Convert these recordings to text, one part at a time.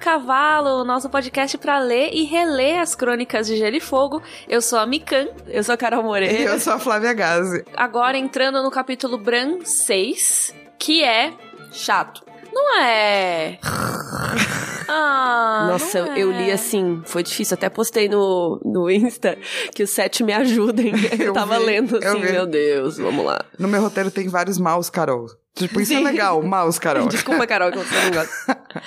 Cavalo, nosso podcast para ler e reler as crônicas de Gelo e Fogo. Eu sou a Mikan. Eu sou a Carol Moreira. E eu sou a Flávia Gazi. Agora entrando no capítulo Bran 6, que é chato. Não é. Ah, Nossa, não eu é. li assim, foi difícil. Até postei no, no Insta que os sete me ajudem. Eu, Eu tava vi, lendo assim, meu Deus, vamos lá. No meu roteiro tem vários maus, Carol. Tipo, isso é Sim. legal, maus, Carol. Desculpa, Carol, que você não gosta.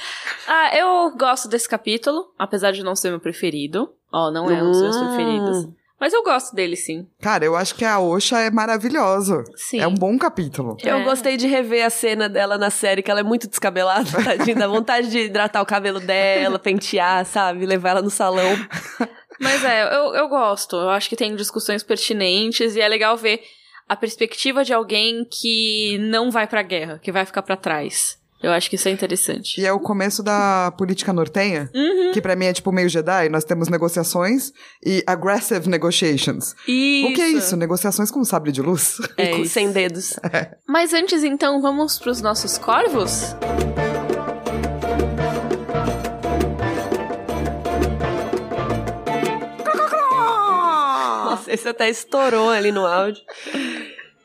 Ah, eu gosto desse capítulo, apesar de não ser meu preferido. Ó, não é um dos meus Hum. preferidos. Mas eu gosto dele sim. Cara, eu acho que a Osha é maravilhosa. Sim. É um bom capítulo. Eu É. gostei de rever a cena dela na série, que ela é muito descabelada, tadinha. Dá vontade de hidratar o cabelo dela, pentear, sabe? Levar ela no salão. Mas é, eu, eu gosto. Eu acho que tem discussões pertinentes e é legal ver a perspectiva de alguém que não vai pra guerra, que vai ficar pra trás. Eu acho que isso é interessante. E é o começo da política nortenha, Uhum. que pra mim é tipo meio Jedi. Nós temos negociações e aggressive negotiations. Isso. O que é isso? Negociações com sabre de luz? É e com- sem dedos. Mas antes, então, vamos pros nossos corvos? Esse até estourou ali no áudio.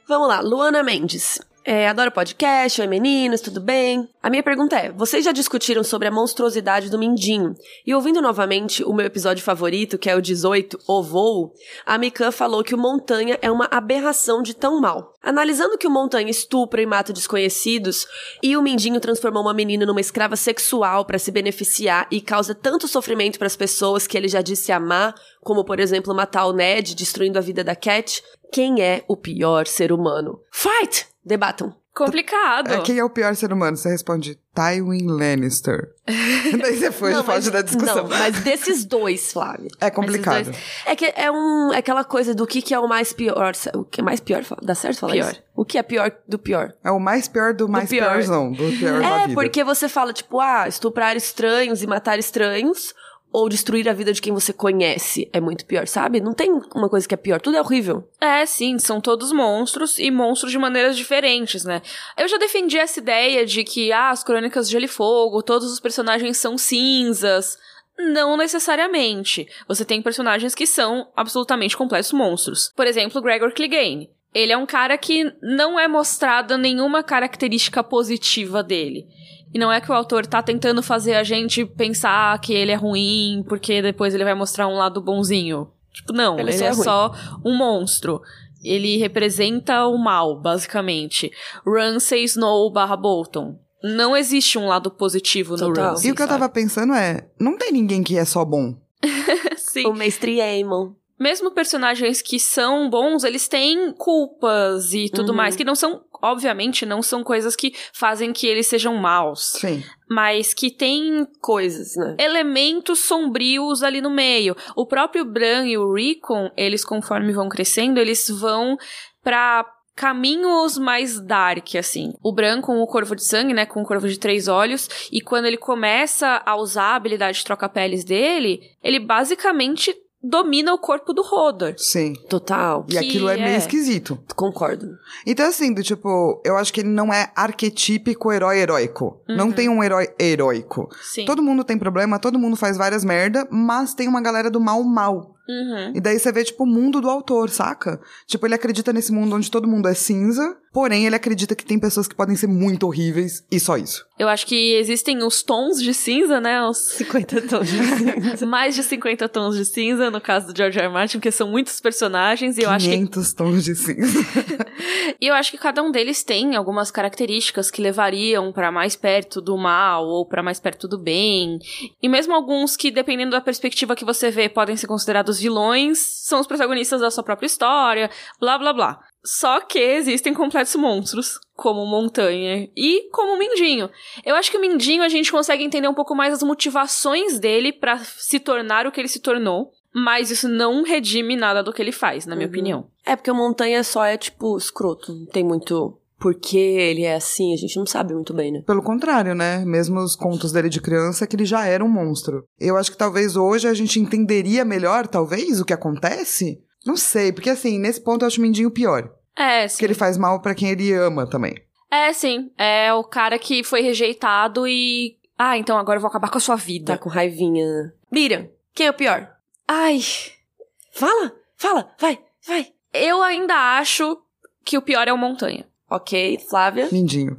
Vamos lá, Luana Mendes. É, adoro podcast, oi meninos, tudo bem? A minha pergunta é: vocês já discutiram sobre a monstruosidade do Mindinho? E ouvindo novamente o meu episódio favorito, que é o 18, O Voo, a Mikan falou que o Montanha é uma aberração de tão mal. Analisando que o Montanha estupra e mata desconhecidos, e o Mindinho transformou uma menina numa escrava sexual para se beneficiar e causa tanto sofrimento para as pessoas que ele já disse amar, como por exemplo matar o Ned, destruindo a vida da Cat, quem é o pior ser humano? Fight! Debatam. Complicado. É, quem é o pior ser humano? Você responde Tywin Lannister. Daí você foi, Não, mas- da discussão. Não, mas desses dois, Flávio. É complicado. É que é um, é aquela coisa do que, que é o mais pior. O que é mais pior? Dá certo falar Pior. isso? O que é pior do pior? É o mais pior do mais pior. piorzão, do pior da É, vida. porque você fala, tipo, ah, estuprar estranhos e matar estranhos, ou destruir a vida de quem você conhece é muito pior, sabe? Não tem uma coisa que é pior, tudo é horrível. É, sim, são todos monstros e monstros de maneiras diferentes, né? Eu já defendi essa ideia de que, ah, as crônicas de Gelo e Fogo, todos os personagens são cinzas. Não necessariamente. Você tem personagens que são absolutamente completos monstros. Por exemplo, Gregor Clegane. Ele é um cara que não é mostrada nenhuma característica positiva dele. E não é que o autor tá tentando fazer a gente pensar que ele é ruim, porque depois ele vai mostrar um lado bonzinho. Tipo, não, Ele ele, só é é só um monstro. Ele representa o mal, basicamente. Ramsay Snow barra Bolton. Não existe um lado positivo no Total. Ramsay, E o que eu sabe? tava pensando é, não tem ninguém que é só bom. Sim. O mestre Aemon. Mesmo personagens que são bons, eles têm culpas e tudo Uhum. mais, que não são, obviamente, não são coisas que fazem que eles sejam maus, Sim. mas que têm Coisas, né? elementos sombrios ali no meio. O próprio Bran e o Rickon, eles conforme vão crescendo, eles vão pra caminhos mais dark, assim. O Bran com o Corvo de Sangue, né, com o Corvo de Três Olhos, e quando ele começa a usar a habilidade de troca-peles dele, ele basicamente domina o corpo do Hodor. Sim. Total. E aquilo é meio é. esquisito. Concordo. Então, assim, do tipo, eu acho que ele não é arquetípico herói heróico. Uhum. Não tem um herói heróico. Sim. Todo mundo tem problema, todo mundo faz várias merda, mas tem uma galera do mal mal. Uhum. E daí você vê, tipo, o mundo do autor, saca? Tipo, ele acredita nesse mundo onde todo mundo é cinza, porém ele acredita que tem pessoas que podem ser muito horríveis e só isso. Eu acho que existem os tons de cinza, né? Os 50 tons de cinza. mais de 50 tons de cinza, no caso do George R. R. Martin, porque são muitos personagens, e eu acho que 500 tons de cinza. E eu acho que cada um deles tem algumas características que levariam pra mais perto do mal ou pra mais perto do bem. E mesmo alguns que, dependendo da perspectiva que você vê, podem ser considerados vilões, são os protagonistas da sua própria história, blá blá blá. Só que existem completos monstros, como Montanha e como o Mindinho. Eu acho que o Mindinho a gente consegue entender um pouco mais as motivações dele pra se tornar o que ele se tornou. Mas isso não redime nada do que ele faz, na minha Uhum. opinião. É porque o Montanha só é, tipo, escroto. Não tem muito por que ele é assim, a gente não sabe muito bem, né? Pelo contrário, né? Mesmo os contos dele de criança, que ele já era um monstro. Eu acho que talvez hoje a gente entenderia melhor, talvez, o que acontece. Não sei, porque assim, nesse ponto eu acho o Mindinho pior. É, sim. Porque ele faz mal pra quem ele ama também. É, sim. É o cara que foi rejeitado e Ah, então agora eu vou acabar com a sua vida. Tá com raivinha. Miriam, quem é o pior? Ai, Fala, fala, vai, vai. eu ainda acho que o pior é o Montanha. Ok, Flávia. Mindinho.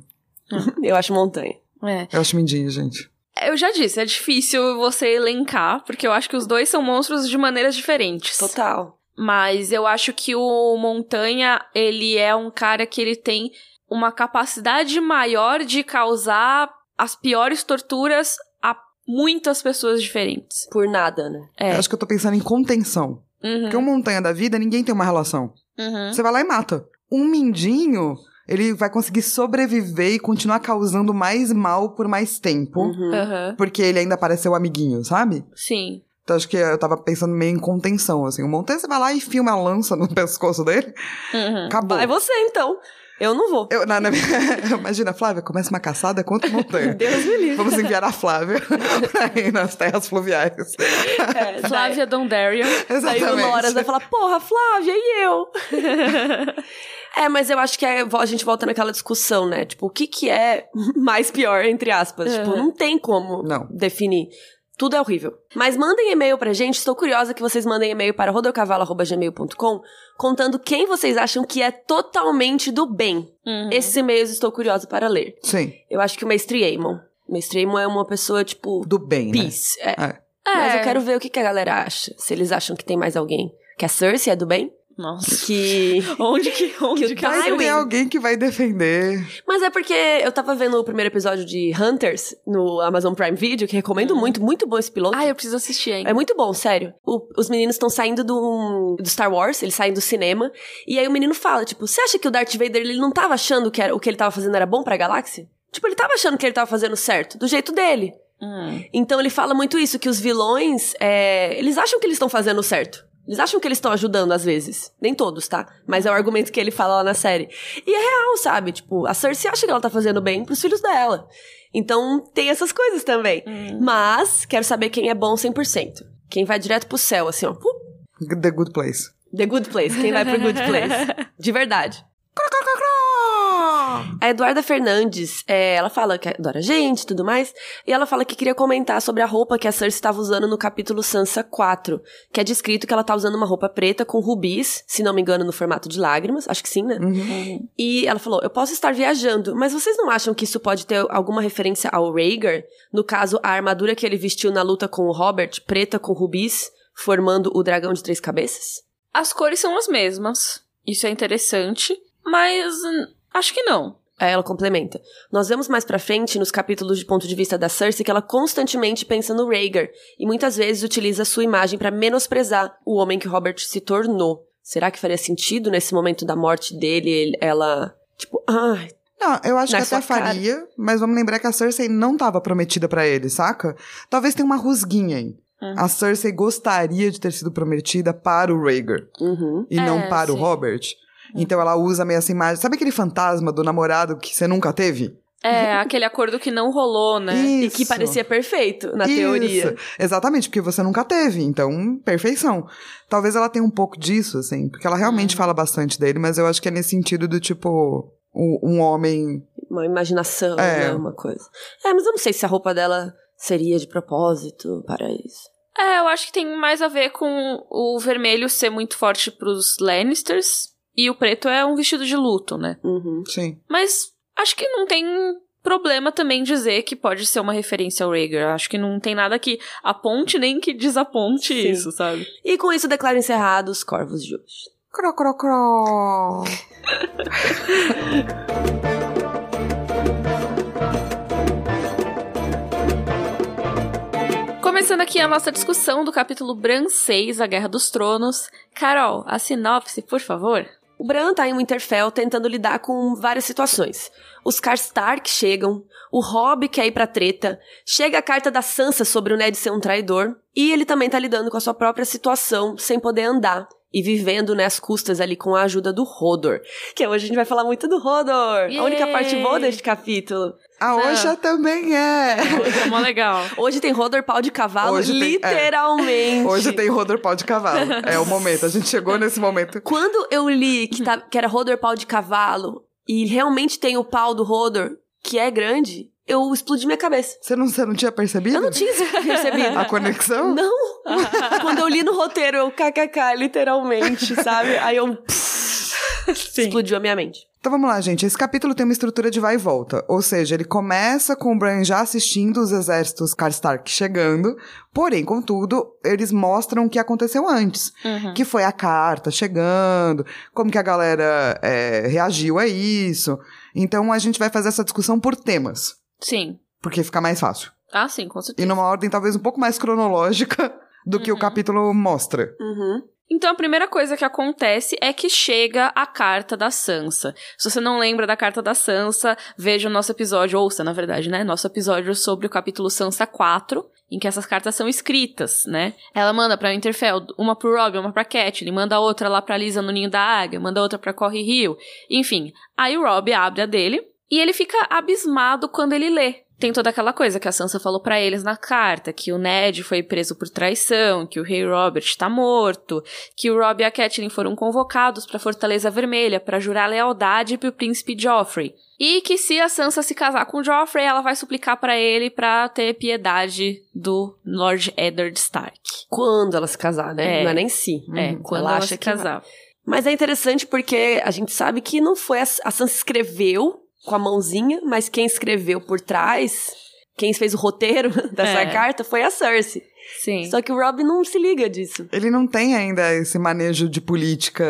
Eu acho montanha. É. Eu acho mindinho, gente. Eu já disse, é difícil você elencar, porque eu acho que os dois são monstros de maneiras diferentes. Total. Mas eu acho que o Montanha, ele é um cara que ele tem uma capacidade maior de causar as piores torturas a muitas pessoas diferentes. Por nada, né? É. Eu acho que eu tô pensando em contenção. Uhum, Porque um montanha da vida, ninguém tem uma relação. uhum. Você vai lá e mata. Um mindinho, ele vai conseguir sobreviver e continuar causando mais mal por mais tempo. Uhum. Aham. Porque ele ainda parece ser o amiguinho, sabe? Sim. Então acho que eu tava pensando meio em contenção, assim. O montanha, você vai lá e filma a lança no pescoço dele. Uhum. Acabou. Vai você, então. Eu não vou. Eu, na, na- imagina, Flávia, começa uma caçada contra o montanha. Deus me livre. Vamos enviar a Flávia pra ir nas terras fluviais. É, Flávia Dondarian. Daí uma hora vai falar, porra, Flávia, e eu? É, mas eu acho que é- a gente volta naquela discussão, né? Tipo, o que que é mais pior, entre aspas? Tipo, Uhum. não tem como Não. definir. Tudo é horrível. Mas mandem e-mail pra gente. Estou curiosa que vocês mandem e-mail para rodocavalo.gmail.com contando quem vocês acham que é totalmente do bem. Uhum. Esses e-mails estou curiosa para ler. Sim, Eu acho que o Mestre Aemon. O Mestre Aemon é uma pessoa, tipo, do bem, né? peace. É. É. Mas eu quero ver o que, que a galera acha. Se eles acham que tem mais alguém. Que a Cersei é do bem? Nossa. Que. Onde que, onde Que que, Vai Tywin- ter alguém que vai defender. Mas é porque eu tava vendo o primeiro episódio de Hunters no Amazon Prime Video, que recomendo muito, muito bom esse piloto. Ah, eu preciso assistir ainda. É muito bom, sério. O- os meninos estão saindo do, do Star Wars, eles saem do cinema, e aí o menino fala, tipo, você acha que o Darth Vader ele não tava achando que era, o que ele tava fazendo era bom pra galáxia? Tipo, ele tava achando que ele tava fazendo certo, do jeito dele. Hum. Então ele fala muito isso, que os vilões, é, eles acham que eles estão fazendo certo. Eles acham que eles estão ajudando às vezes. Nem todos, tá? Mas é o argumento que ele fala lá na série. E é real, sabe? Tipo, a Cersei acha que ela tá fazendo bem pros filhos dela. Então tem essas coisas também. Mas quero saber quem é bom 100%. Quem vai direto pro céu, assim, ó. The Good Place. The Good Place. Quem vai pro Good Place. De verdade. A Eduarda Fernandes, é, ela fala que adora a gente e tudo mais, e ela fala que queria comentar sobre a roupa que a Cersei estava usando no capítulo Sansa 4, que é descrito que ela tá usando uma roupa preta com rubis, se não me engano, no formato de lágrimas, acho que sim, né? Uhum. E ela falou: Eu posso estar viajando, mas vocês não acham que isso pode ter alguma referência ao Rhaegar? No caso, a armadura que ele vestiu na luta com o Robert, preta com rubis, formando o dragão de três cabeças? As cores são as mesmas. Isso é interessante. Mas acho que não. Aí ela complementa. Nós vemos mais pra frente, nos capítulos de ponto de vista da Cersei, que ela constantemente pensa no Rhaegar e muitas vezes utiliza sua imagem pra menosprezar o homem que Robert se tornou. Será que faria sentido nesse momento da morte dele, ele- ela, tipo, ai, Não, eu acho Na que até cara. faria, mas vamos lembrar que a Cersei não tava prometida pra ele, saca? Talvez tenha uma rusguinha aí. Uhum. A Cersei gostaria de ter sido prometida para o Rhaegar uhum. e É, não para o sim. Robert. Então ela usa meio essa imagem. Sabe aquele fantasma do namorado que você nunca teve? É, aquele acordo que não rolou, né? Isso. E que parecia perfeito, na Isso. teoria. Exatamente, porque você nunca teve. Então, perfeição. Talvez ela tenha um pouco disso, assim, porque ela realmente fala bastante dele, mas eu acho que é nesse sentido do tipo. Um homem. Uma imaginação, É. né, uma coisa. É, mas eu não sei se a roupa dela seria de propósito para isso. É, eu acho que tem mais a ver com o vermelho ser muito forte pros Lannisters e o preto é um vestido de luto, né? Uhum. Sim. Mas acho que não tem problema também dizer que pode ser uma referência ao Rhaegar. Acho que não tem nada que aponte nem que desaponte Sim. isso, sabe? E com isso declaro encerrados os corvos de hoje. Cro, cro, cro. Começando aqui a nossa discussão do capítulo Bran 6, A Guerra dos Tronos. Carol, a sinopse, por favor. O Bran tá em Winterfell tentando lidar com várias situações. Os Karstark chegam, o Robb quer ir pra treta, chega a carta da Sansa sobre o Ned ser um traidor, e ele também tá lidando com a sua própria situação sem poder andar. E vivendo, né, as custas ali com a ajuda do Hodor. Que hoje a gente vai falar muito do Hodor. A única Yay! parte boa deste capítulo. A Osha também é. É mó legal. Hoje tem Hodor pau de cavalo, Hoje tem- é. literalmente. Hoje tem Rodor Pau de Cavalo. É o momento. A gente chegou nesse momento. Quando eu li que, tá, que era Hodor pau de cavalo e realmente tem o pau do Hodor, que é grande, eu explodi minha cabeça. Você não, você não tinha percebido? Eu não tinha percebido. A conexão? Não! Quando eu li no roteiro, eu kkk, literalmente, sabe? Aí eu. explodiu a minha mente. Então vamos lá, gente. Esse capítulo tem uma estrutura de vai e volta. Ou seja, ele começa com o Bran já assistindo os exércitos Karstark chegando. Porém, contudo, eles mostram o que aconteceu antes. Uhum. Que foi a carta chegando, como que a galera é, reagiu a isso. Então a gente vai fazer essa discussão por temas. Sim. Porque fica mais fácil. Ah, sim, com E certeza. numa ordem talvez um pouco mais cronológica do que o capítulo mostra. Uhum. Então a primeira coisa que acontece é que chega a carta da Sansa. Se você não lembra da carta da Sansa, veja o nosso episódio, ouça na verdade, né? Nosso episódio sobre o capítulo Sansa 4, em que essas cartas são escritas, né? Ela manda pra Winterfell, uma pro Robb, uma pra Catelyn, manda outra lá pra Lisa no Ninho da Águia, manda outra pra Corre Rio. Enfim, aí o Robb abre a dele e ele fica abismado quando ele lê. Tem toda aquela coisa que a Sansa falou pra eles na carta, que o Ned foi preso por traição, que o rei Robert tá morto, que o Robb e a Catelyn foram convocados pra Fortaleza Vermelha pra jurar lealdade pro príncipe Joffrey. E que se a Sansa se casar com Joffrey, ela vai suplicar pra ele pra ter piedade do Lord Eddard Stark. Quando ela se casar, né? É. não é nem se. É, Uhum. quando ela ela, acha se vai. casar. Mas é interessante porque a gente sabe que não foi a, a Sansa escreveu com a mãozinha, mas quem escreveu por trás, quem fez o roteiro dessa É. carta foi a Cersei. Sim. Só que o Rob não se liga disso. Ele não tem ainda esse manejo de política.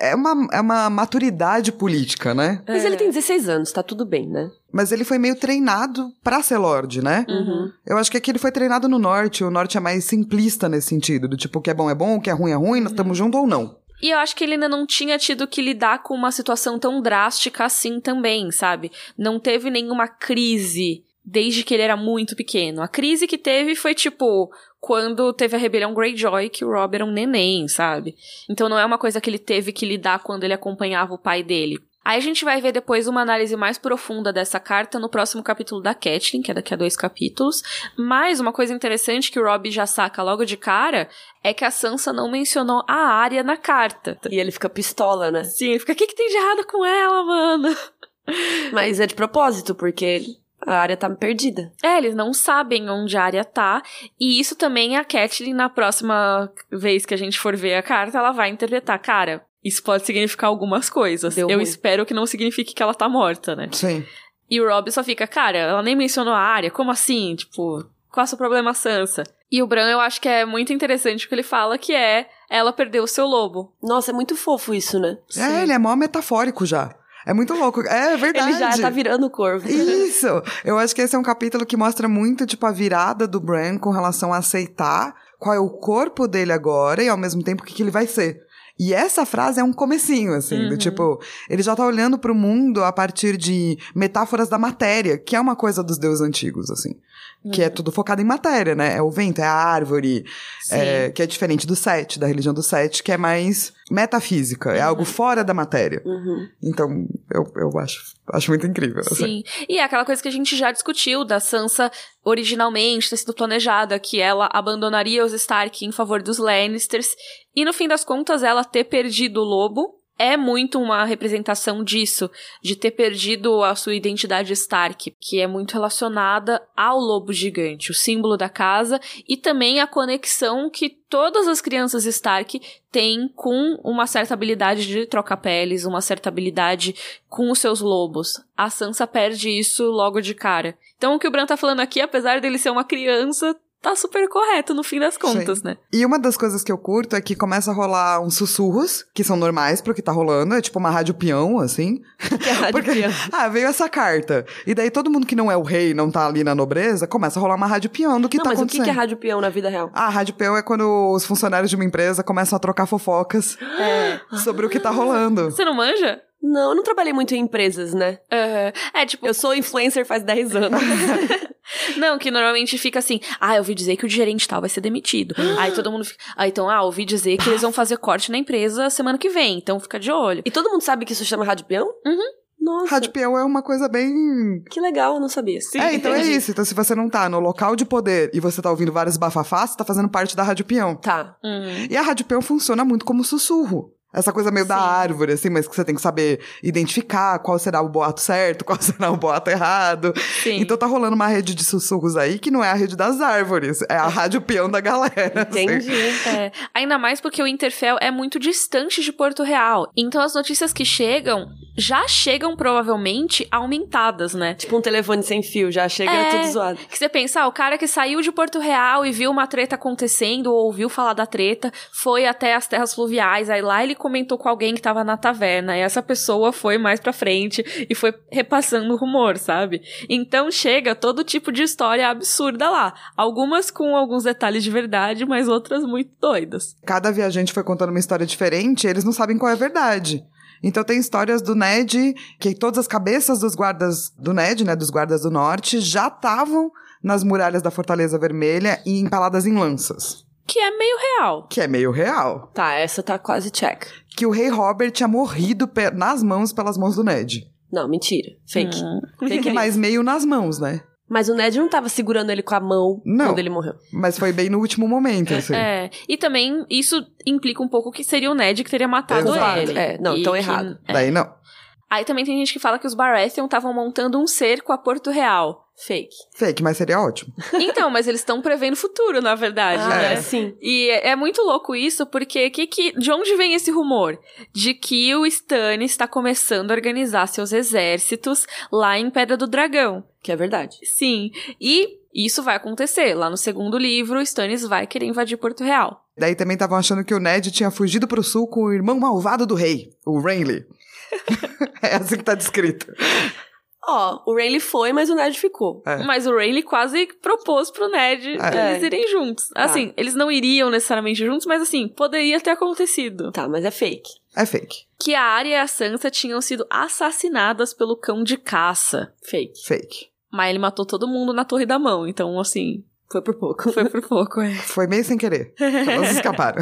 É uma, é uma maturidade política, né? Mas É. ele tem 16 anos, tá tudo bem, né? Mas ele foi meio treinado pra ser Lorde, né? Uhum. Eu acho que aqui ele foi treinado no Norte. O Norte é mais simplista nesse sentido. Do tipo, o que é bom é bom, o que é ruim é ruim, nós estamos juntos ou não. E eu acho que ele ainda não tinha tido que lidar com uma situação tão drástica assim também, sabe? Não teve nenhuma crise desde que ele era muito pequeno. A crise que teve foi tipo quando teve a rebelião Greyjoy, que o Rob era um neném, sabe? Então não é uma coisa que ele teve que lidar quando ele acompanhava o pai dele. Aí a gente vai ver depois uma análise mais profunda dessa carta no próximo capítulo da Catelyn, que é daqui a dois capítulos. Mas uma coisa interessante que o Rob já saca logo de cara é que a Sansa não mencionou a área na carta. E ele fica pistola, né? Sim, ele fica, o que, que tem de errado com ela, mano? Mas é de propósito, porque a área tá perdida. É, eles não sabem onde a área tá. E isso também a Catelyn, na próxima vez que a gente for ver a carta, ela vai interpretar. Cara, isso pode significar algumas coisas. Deu Eu ruim. espero que não signifique que ela tá morta, né? Sim. E o Rob só fica, cara, ela nem mencionou a área, como assim? Tipo, qual é o seu problema, Sansa? E o Bran, eu acho que é muito interessante o que ele fala, que é ela perdeu o seu lobo. Nossa, é muito fofo isso, né? É, ele é mó metafórico já. É muito louco. É verdade. Ele já tá virando o corvo. Isso! Eu acho que esse é um capítulo que mostra muito, tipo, a virada do Bran com relação a aceitar qual é o corpo dele agora e ao mesmo tempo o que, que ele vai ser. E essa frase é um comecinho, assim, do tipo, ele já tá olhando pro mundo a partir de metáforas da matéria, que é uma coisa dos deuses antigos, assim. Que é tudo focado em matéria, né? É o vento, é a árvore, é, que é diferente do Sete, da religião do Sete, que é mais metafísica, é algo fora da matéria. Uhum. Então, eu, eu acho, acho muito incrível. assim. Sim. E é aquela coisa que a gente já discutiu da Sansa originalmente ter sido planejada, que ela abandonaria os Stark em favor dos Lannisters. E no fim das contas, ela ter perdido o lobo é muito uma representação disso, de ter perdido a sua identidade Stark, que é muito relacionada ao lobo gigante, o símbolo da casa, e também a conexão que todas as crianças Stark têm com uma certa habilidade de trocar peles, uma certa habilidade com os seus lobos. A Sansa perde isso logo de cara. Então o que o Bran tá falando aqui, apesar dele ser uma criança, tá super correto no fim das contas, Sim. né? E uma das coisas que eu curto é que começa a rolar uns sussurros, que são normais pro que tá rolando, é tipo uma rádio peão, assim. Que é a rádio Porque, peão. ah, veio essa carta. E daí todo mundo que não é o rei, não tá ali na nobreza, começa a rolar uma rádio peão do que não, tá mas o acontecendo. que que é rádio peão na vida real? Ah, rádio peão é quando os funcionários de uma empresa começam a trocar fofocas sobre o que tá rolando. Você não manja? Não, eu não trabalhei muito em empresas, né? É, é tipo, Eu sou influencer faz 10 anos. Não, que normalmente fica assim, ah, eu ouvi dizer que o gerente tal vai ser demitido. Aí todo mundo fica, ah, então, ah, ouvi dizer que eles vão fazer corte na empresa semana que vem, então fica de olho. e todo mundo sabe que isso chama rádio peão? Uhum. Nossa, Rádio peão é uma coisa bem que legal, eu não sabia. é, então é entendi. isso. Então, se você não tá no local de poder e você tá ouvindo vários bafafás, você tá fazendo parte da Rádio Peão. Tá. Uhum. E a Rádio Peão funciona muito como sussurro. Essa coisa meio da Sim. árvore, assim, mas que você tem que saber identificar qual será o boato certo, qual será o boato errado. Sim. Então tá rolando uma rede de sussurros aí que não é a rede das árvores, é a rádio peão da galera. assim. Entendi. É, ainda mais porque o Interfell é muito distante de Porto Real. Então as notícias que chegam já chegam provavelmente aumentadas, né? Tipo um telefone sem fio, já chega É. tudo zoado. Que você pensa, ah, o cara que saiu de Porto Real e viu uma treta acontecendo, ou ouviu falar da treta, foi até as terras fluviais, aí lá ele comentou com alguém que tava na taverna, e essa pessoa foi mais pra frente e foi repassando o rumor, sabe? Então chega todo tipo de história absurda lá. Algumas com alguns detalhes de verdade, mas outras muito doidas. Cada viajante foi contando uma história diferente, eles não sabem qual é a verdade. Então tem histórias do Ned, que todas as cabeças dos guardas do Ned, né, dos guardas do norte, já estavam nas muralhas da Fortaleza Vermelha e empaladas em lanças. Que é meio real. Que é meio real. Tá, essa tá quase check. Que o rei Robert tinha morrido nas mãos pelas mãos do Ned. Não, mentira. Fake. Hum. Fake. Mas meio nas mãos, né? Mas o Ned não tava segurando ele com a mão Não. quando ele morreu. Mas foi bem no último momento, assim. É, e também isso implica um pouco que seria o Ned que teria matado Exato. ele. É, não, E tão que- errado. é. Daí não. Aí também tem gente que fala que os Baratheon estavam montando um cerco a Porto Real. Fake. Fake, mas seria ótimo. Então, mas eles estão prevendo o futuro, na verdade, Ah, né? É. sim. E é é muito louco isso, porque que, que, de onde vem esse rumor? De que o Stannis está começando a organizar seus exércitos lá em Pedra do Dragão. Que é verdade. Sim, e isso vai acontecer. Lá no segundo livro, o Stannis vai querer invadir Porto Real. Daí também estavam achando que o Ned tinha fugido pro sul com o irmão malvado do rei, o Renly. é assim que tá descrito. Ó, o Rayleigh foi, mas o Ned ficou. É. Mas o Rayleigh quase propôs pro Ned É. eles irem juntos. Assim, eles não iriam necessariamente juntos, mas assim, poderia ter acontecido. Tá, mas é fake. É fake. Que a Arya e a Sansa tinham sido assassinadas pelo cão de caça. Fake. Fake. Mas ele matou todo mundo na Torre da Mão, então assim, Foi por pouco. foi por pouco, é. Foi meio sem querer. Elas escaparam.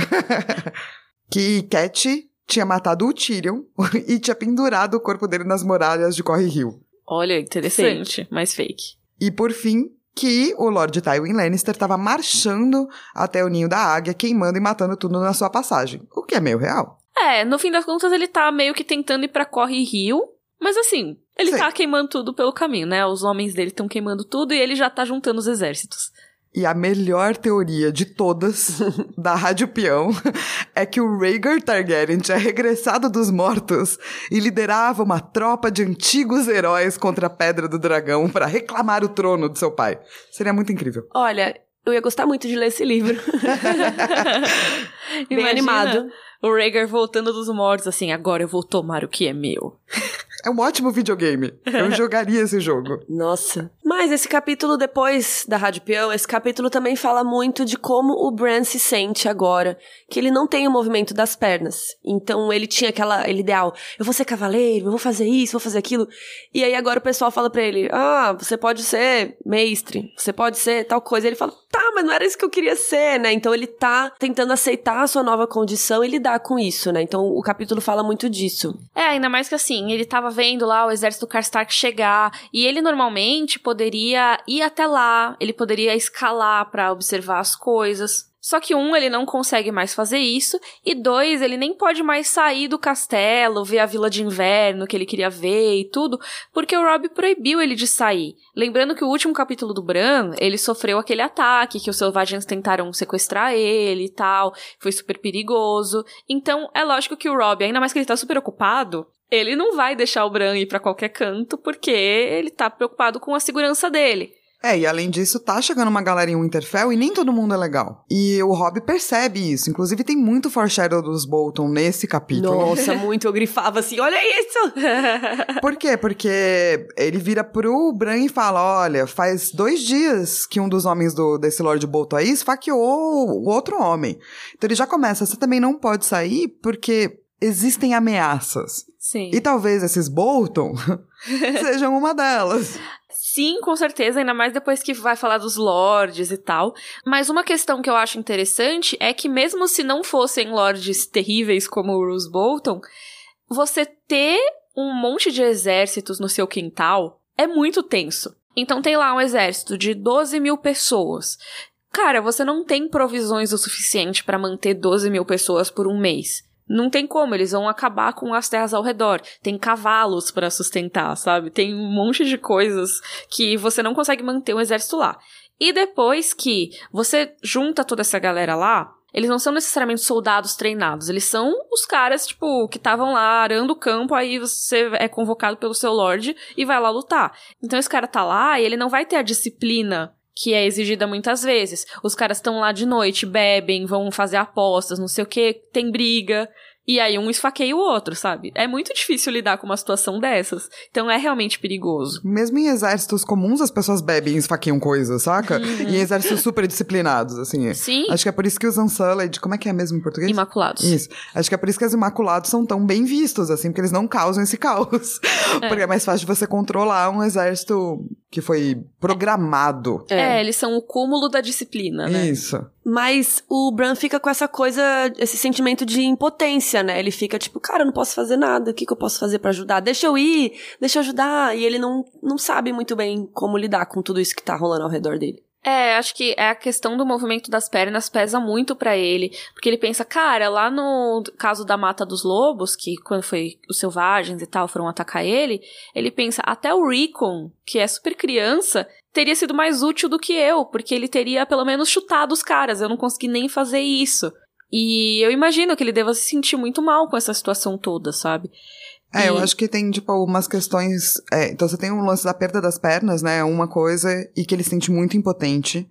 que Cat tinha matado o Tyrion e tinha pendurado o corpo dele nas muralhas de Corre Rio. Olha, interessante, mas fake. E por fim, que o Lord Tywin Lannister estava marchando até o ninho da águia, queimando e matando tudo na sua passagem. O que é meio real. É, no fim das contas ele tá meio que tentando ir pra Corre Rio, mas assim, ele Sim. tá queimando tudo pelo caminho, né? Os homens dele estão queimando tudo e ele já tá juntando os exércitos. E a melhor teoria de todas da Rádio Peão é que o Rhaegar Targaryen tinha regressado dos mortos e liderava uma tropa de antigos heróis contra a Pedra do Dragão para reclamar o trono de seu pai. Seria muito incrível. Olha, eu ia gostar muito de ler esse livro. Bem Imagina animado. O Rhaegar voltando dos mortos, assim, agora eu vou tomar o que é meu. É um ótimo videogame. Eu jogaria esse jogo. Nossa. Mas esse capítulo depois da Rádio Peão, esse capítulo também fala muito de como o Bran se sente agora, que ele não tem o movimento das pernas. Então ele tinha aquela aquele ideal, eu vou ser cavaleiro, eu vou fazer isso, vou fazer aquilo. E aí agora o pessoal fala pra ele: "Ah, você pode ser mestre, você pode ser tal coisa". E ele fala: "Tá, mas não era isso que eu queria ser, né?". Então ele tá tentando aceitar a sua nova condição e lidar com isso, né? Então o capítulo fala muito disso. É, ainda mais que assim, ele tava vendo lá o exército Karstark chegar, e ele normalmente poderia ir até lá, ele poderia escalar pra observar as coisas. Só que um, ele não consegue mais fazer isso, e dois, ele nem pode mais sair do castelo, ver a vila de inverno que ele queria ver e tudo, porque o Robb proibiu ele de sair. Lembrando que o último capítulo do Bran, ele sofreu aquele ataque, que os selvagens tentaram sequestrar ele e tal, foi super perigoso. Então, é lógico que o Robb, ainda mais que ele tá super ocupado, ele não vai deixar o Bran ir pra qualquer canto, porque ele tá preocupado com a segurança dele. É, e além disso, tá chegando uma galera em Winterfell e nem todo mundo é legal. E o Rob percebe isso. Inclusive, tem muito foreshadow dos Bolton nesse capítulo. Nossa, muito eu grifava assim: "Olha isso!" Por quê? Porque ele vira pro Bran e fala: olha, faz dois dias que um dos homens do, desse Lord Bolton aí esfaqueou o outro homem. Então ele já começa, você também não pode sair porque existem ameaças. Sim. E talvez esses Bolton sejam uma delas. Sim, com certeza, ainda mais depois que vai falar dos lords e tal. Mas uma questão que eu acho interessante é que mesmo se não fossem lords terríveis como o Roose Bolton, você ter um monte de exércitos no seu quintal é muito tenso. Então tem lá um exército de 12 mil pessoas. Cara, você não tem provisões o suficiente pra manter 12 mil pessoas por um mês. Não tem como, eles vão acabar com as terras ao redor. Tem cavalos para sustentar, sabe? Tem um monte de coisas que você não consegue manter um exército lá. E depois que você junta toda essa galera lá, eles não são necessariamente soldados treinados, eles são os caras, tipo, que estavam lá arando o campo, aí você é convocado pelo seu lord e vai lá lutar. Então esse cara tá lá e ele não vai ter a disciplina que é exigida muitas vezes. Os caras estão lá de noite, bebem, vão fazer apostas, não sei o que, tem briga. E aí um esfaqueia o outro, sabe? É muito difícil lidar com uma situação dessas. Então é realmente perigoso. Mesmo em exércitos comuns, as pessoas bebem e esfaqueiam coisas, saca? Uhum. E em exércitos super disciplinados, assim. Sim. Acho que é por isso que os Unsullied, como é que é mesmo em português? Imaculados. Isso. Acho que é por isso que os Imaculados são tão bem vistos, assim, porque eles não causam esse caos. É. Porque é mais fácil de você controlar um exército que foi programado. É. eles são o cúmulo da disciplina, né? Isso. Mas o Bran fica com essa coisa, esse sentimento de impotência, né? Ele fica tipo, cara, eu não posso fazer nada, o que, que eu posso fazer pra ajudar? Deixa eu ir, deixa eu ajudar. E ele não, não sabe muito bem como lidar com tudo isso que tá rolando ao redor dele. É, acho que é a questão do movimento das pernas pesa muito pra ele, porque ele pensa, cara, lá no caso da mata dos lobos, que quando foi os selvagens e tal foram atacar ele, ele pensa, até o Rickon, que é super criança, teria sido mais útil do que eu, porque ele teria pelo menos chutado os caras, eu não consegui nem fazer isso. E eu imagino que ele deva se sentir muito mal com essa situação toda, sabe? É, eu E- acho que tem, tipo, umas questões. é, então você tem um lance da perda das pernas, né? Uma coisa, e que ele se sente muito impotente.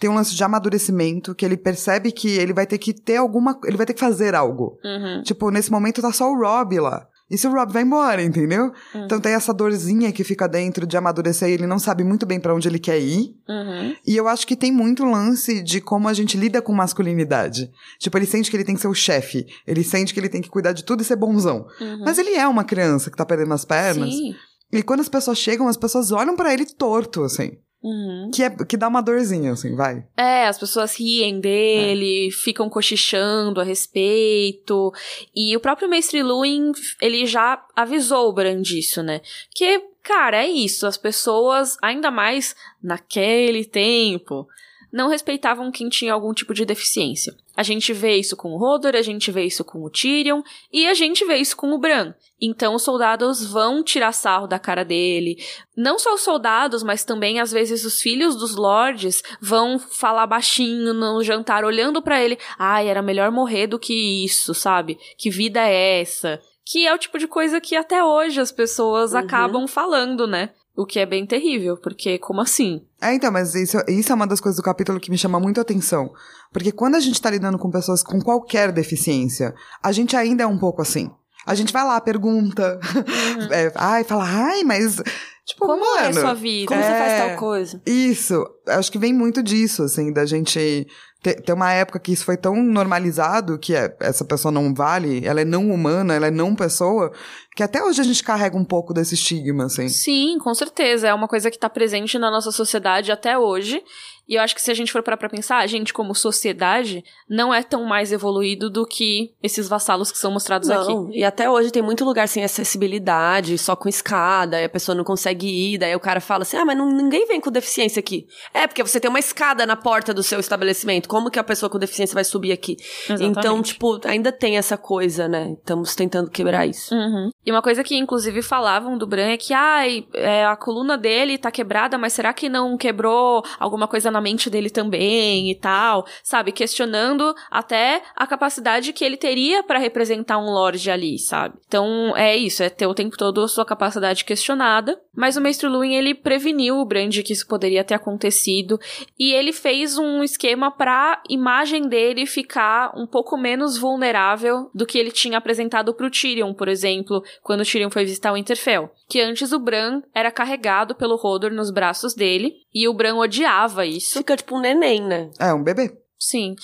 Tem um lance de amadurecimento, que ele percebe que ele vai ter que ter alguma. Ele vai ter que fazer algo. Uhum. Tipo, nesse momento tá só o Rob lá. E se o Rob vai embora, entendeu? Uhum. Então tem essa dorzinha que fica dentro de amadurecer e ele não sabe muito bem pra onde ele quer ir. Uhum. E eu acho que tem muito lance de como a gente lida com masculinidade. Tipo, ele sente que ele tem que ser o chefe. Ele sente que ele tem que cuidar de tudo e ser bonzão. Uhum. Mas ele é uma criança que tá perdendo as pernas. Sim. E quando as pessoas chegam, as pessoas olham pra ele torto, assim. Uhum. Que, é, que dá uma dorzinha, assim, vai. É, as pessoas riem dele, ficam cochichando a respeito. E o próprio Mestre Luin, ele já avisou o Bran disso, né? Que, cara, é isso. As pessoas, ainda mais naquele tempo, não respeitavam quem tinha algum tipo de deficiência. A gente vê isso com o Hodor, a gente vê isso com o Tyrion, e a gente vê isso com o Bran. Então os soldados vão tirar sarro da cara dele. Não só os soldados, mas também às vezes os filhos dos lords vão falar baixinho no jantar, olhando pra ele. Ai, era melhor morrer do que isso, sabe? Que vida é essa? Que é o tipo de coisa que até hoje as pessoas Uhum. acabam falando, né? O que é bem terrível, porque como assim? É, então, mas isso, isso é uma das coisas do capítulo que me chama muito a atenção. Porque quando a gente tá lidando com pessoas com qualquer deficiência, a gente ainda é um pouco assim. A gente vai lá, pergunta. é, ai, fala, ai, mas. Tipo, Como mano. é a sua vida? Como você É. faz tal coisa? Isso, acho que vem muito disso, assim, da gente ter, ter uma época que isso foi tão normalizado que é, essa pessoa não vale, ela é não humana, ela é não pessoa, que até hoje a gente carrega um pouco desse estigma, assim. Sim, com certeza. É uma coisa que tá presente na nossa sociedade até hoje. E eu acho que se a gente for parar pra pensar, a gente, como sociedade, não é tão mais evoluído do que esses vassalos que são mostrados aqui. Não, e até hoje tem muito lugar sem acessibilidade, só com escada, e a pessoa não consegue ir, daí o cara fala assim, ah, mas não- ninguém vem com deficiência aqui. É, porque você tem uma escada na porta do seu estabelecimento, como que a pessoa com deficiência vai subir aqui? Exatamente. Então, tipo, ainda tem essa coisa, né? Estamos tentando quebrar isso. Uhum. E uma coisa que, inclusive, falavam do Bran é que, ai, é, a coluna dele tá quebrada, mas será que não quebrou alguma coisa na mente dele também e tal? Sabe? Questionando até a capacidade que ele teria pra representar um Lorde ali, sabe? Então, é isso, é ter o tempo todo a sua capacidade questionada. Mas o Mestre Luin, ele preveniu o Bran de que isso poderia ter acontecido. E ele fez um esquema pra imagem dele ficar um pouco menos vulnerável do que ele tinha apresentado pro Tyrion, por exemplo, quando o Tyrion foi visitar o Winterfell. Que antes o Bran era carregado pelo Hodor nos braços dele, e o Bran odiava isso. Fica tipo um neném, né? É, um bebê. Sim.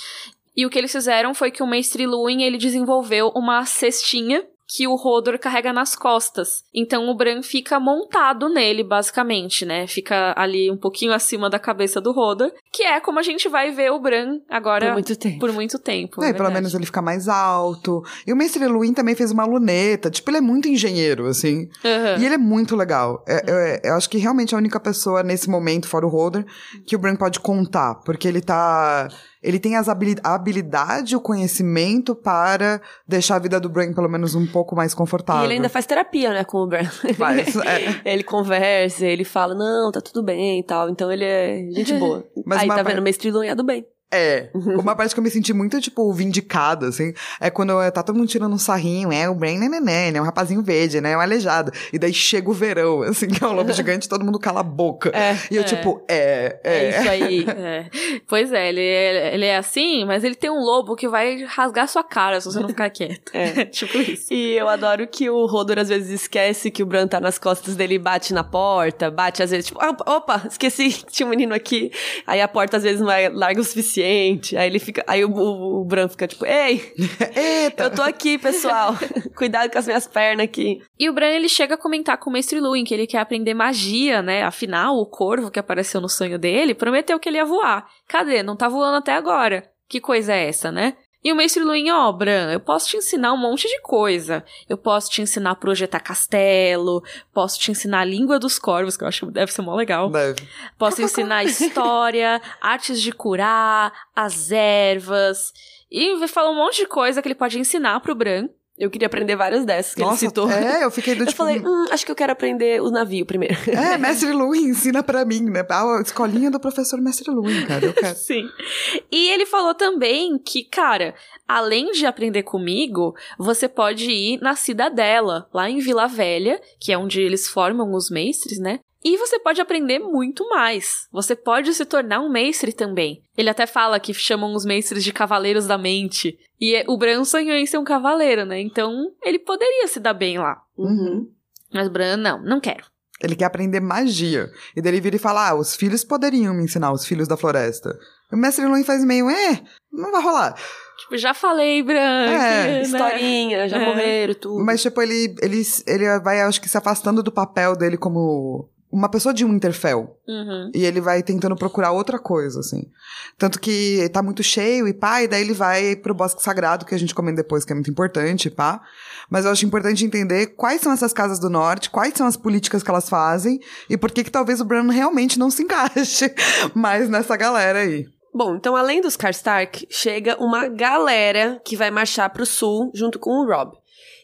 E o que eles fizeram foi que o Mestre Luin, ele desenvolveu uma cestinha que o Hodor carrega nas costas. Então o Bran fica montado nele, basicamente, né? Fica ali um pouquinho acima da cabeça do Hodor, que é como a gente vai ver o Bran agora Por muito tempo. por muito tempo. É, é pelo menos ele fica mais alto. E o Mestre Luin também fez uma luneta. Tipo, ele é muito engenheiro, assim. Aham. E ele é muito legal. É, é, eu acho que realmente é a única pessoa nesse momento, fora o Holder, que o Bran pode contar. Porque ele tá. Ele tem as habili- a habilidade, o conhecimento para deixar a vida do Bran pelo menos um pouco mais confortável. E ele ainda faz terapia, né, com o Bran. Faz, é. ele conversa, ele fala, não, tá tudo bem e tal. Então ele é gente boa. Mas Aí tá par- vendo, Mestre Luin é do bem. É. Uma parte que eu me senti muito, tipo, vindicada, assim, é quando é, tá todo mundo tirando um sarrinho, é o Bran, né, né, né, né, um rapazinho verde, né, um aleijado. E daí chega o verão, assim, que é um lobo gigante, todo mundo cala a boca. É, E eu, é. tipo, é, é, é. isso aí. É. Pois é, ele, é, ele é assim, mas ele tem um lobo que vai rasgar sua cara se você não ficar quieto. É. tipo isso. E eu adoro que o Rodor às vezes esquece que o Bran tá nas costas dele e bate na porta, bate às vezes, tipo, "Ah, opa, esqueci que tinha um menino aqui. Aí a porta às vezes não é larga o suficiente. Aí ele fica, aí o, o, o Bran fica tipo, ei, Eita! eu tô aqui, pessoal. Cuidado com as minhas pernas aqui. E o Bran, ele chega a comentar com o Mestre Luin que ele quer aprender magia, né? Afinal, o corvo que apareceu no sonho dele prometeu que ele ia voar. Cadê? Não tá voando até agora. Que coisa é essa, né? E o Mestre Luin, ó, Bran, eu posso te ensinar um monte de coisa. Eu posso te ensinar a projetar castelo, posso te ensinar a língua dos corvos, que eu acho que deve ser mó legal. Deve. Posso ensinar história, artes de curar, as ervas. E fala um monte de coisa que ele pode ensinar pro Bran. Eu queria aprender várias dessas que Nossa, ele citou. é, eu fiquei do Eu tipo... falei, hum, acho que eu quero aprender o navio primeiro. É, Mestre Luin, ensina pra mim, né? A escolinha do professor Mestre Luin, cara, eu quero. Sim. E ele falou também que, cara, além de aprender comigo, você pode ir na Cidadela, lá em Vila Velha, que é onde eles formam os mestres, né? E você pode aprender muito mais. Você pode se tornar um mestre também. Ele até fala que chamam os mestres de cavaleiros da mente. E é- o Bran sonhou em ser um cavaleiro, né? Então ele poderia se dar bem lá. Uhum. Mas Bran, não, não quero. Ele quer aprender magia. E daí ele vira e fala: Ah, os filhos poderiam me ensinar, os filhos da floresta. E o Mestre Luin faz meio, é, não vai rolar. Tipo, já falei, Bran. É, né? Historinha, já É. morreram, tudo. Mas, tipo, ele, ele, ele vai, acho que, se afastando do papel dele como uma pessoa de Winterfell. Uhum. E ele vai tentando procurar outra coisa, assim. Tanto que tá muito cheio e pá, e daí ele vai pro Bosque Sagrado, que a gente comenta depois, que é muito importante, pá. Mas eu acho importante entender quais são essas casas do norte, quais são as políticas que elas fazem, e por que que talvez o Bran realmente não se encaixe mais nessa galera aí. Bom, então além dos Karstark, chega uma galera que vai marchar pro sul junto com o Rob.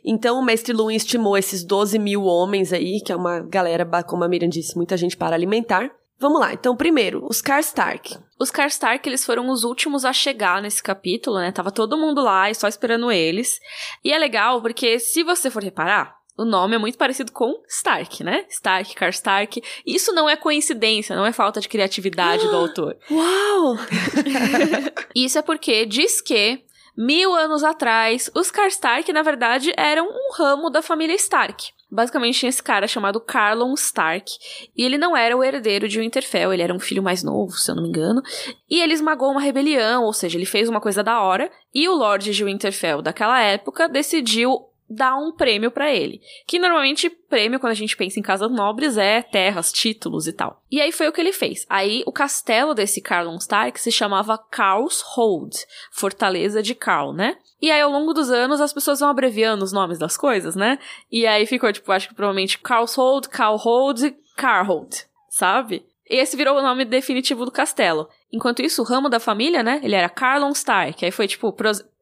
Então o mestre Luin estimou esses 12 mil homens aí, que é uma galera, como a Miriam disse, muita gente para alimentar. Vamos lá, então primeiro, os Karstark. Os Karstark, eles foram os últimos a chegar nesse capítulo, né? Tava todo mundo lá e só esperando eles. E é legal porque, se você for reparar, o nome é muito parecido com Stark, né? Stark, Karstark. Isso não é coincidência, não é falta de criatividade do autor. Uau! Isso é porque diz que, mil anos atrás, os Karstark, na verdade, eram um ramo da família Stark. Basicamente tinha esse cara chamado Carlon Stark, e ele não era o herdeiro de Winterfell, ele era um filho mais novo, se eu não me engano, e ele esmagou uma rebelião, ou seja, ele fez uma coisa da hora, e o Lorde de Winterfell daquela época decidiu dar um prêmio pra ele. Que normalmente prêmio, quando a gente pensa em casas nobres, é terras, títulos e tal. E aí foi o que ele fez. Aí o castelo desse Carlon Stark se chamava Carl's Hold, Fortaleza de Carl, né? E aí ao longo dos anos as pessoas vão abreviando os nomes das coisas, né? E aí ficou tipo, acho que provavelmente Carl's Hold, Carl Hold, Carhold, sabe? Esse virou o nome definitivo do castelo. Enquanto isso, o ramo da família, né? Ele era Carlon Stark. Aí foi tipo,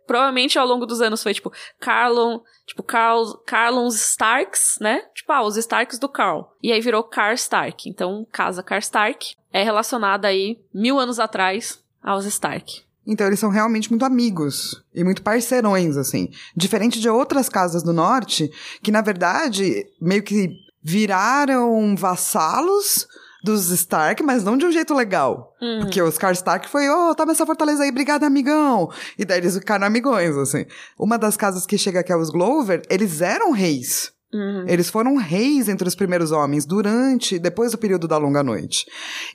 provavelmente ao longo dos anos foi tipo Carlon, tipo Carl, Carlons Starks, né? Tipo, ah, os Starks do Carl. E aí virou Car Stark. Então, casa Car Stark é relacionada aí mil anos atrás aos Stark. Então eles são realmente muito amigos e muito parceirões, assim. Diferente de outras casas do norte, que na verdade meio que viraram vassalos dos Stark, mas não de um jeito legal. Uhum. Porque os Car Stark foi, ô, toma essa fortaleza aí, obrigado, amigão. E daí eles ficaram amigões, assim. Uma das casas que chega aqui é os Glover, eles eram reis. Uhum. Eles foram reis entre os primeiros homens durante, depois do período da longa noite.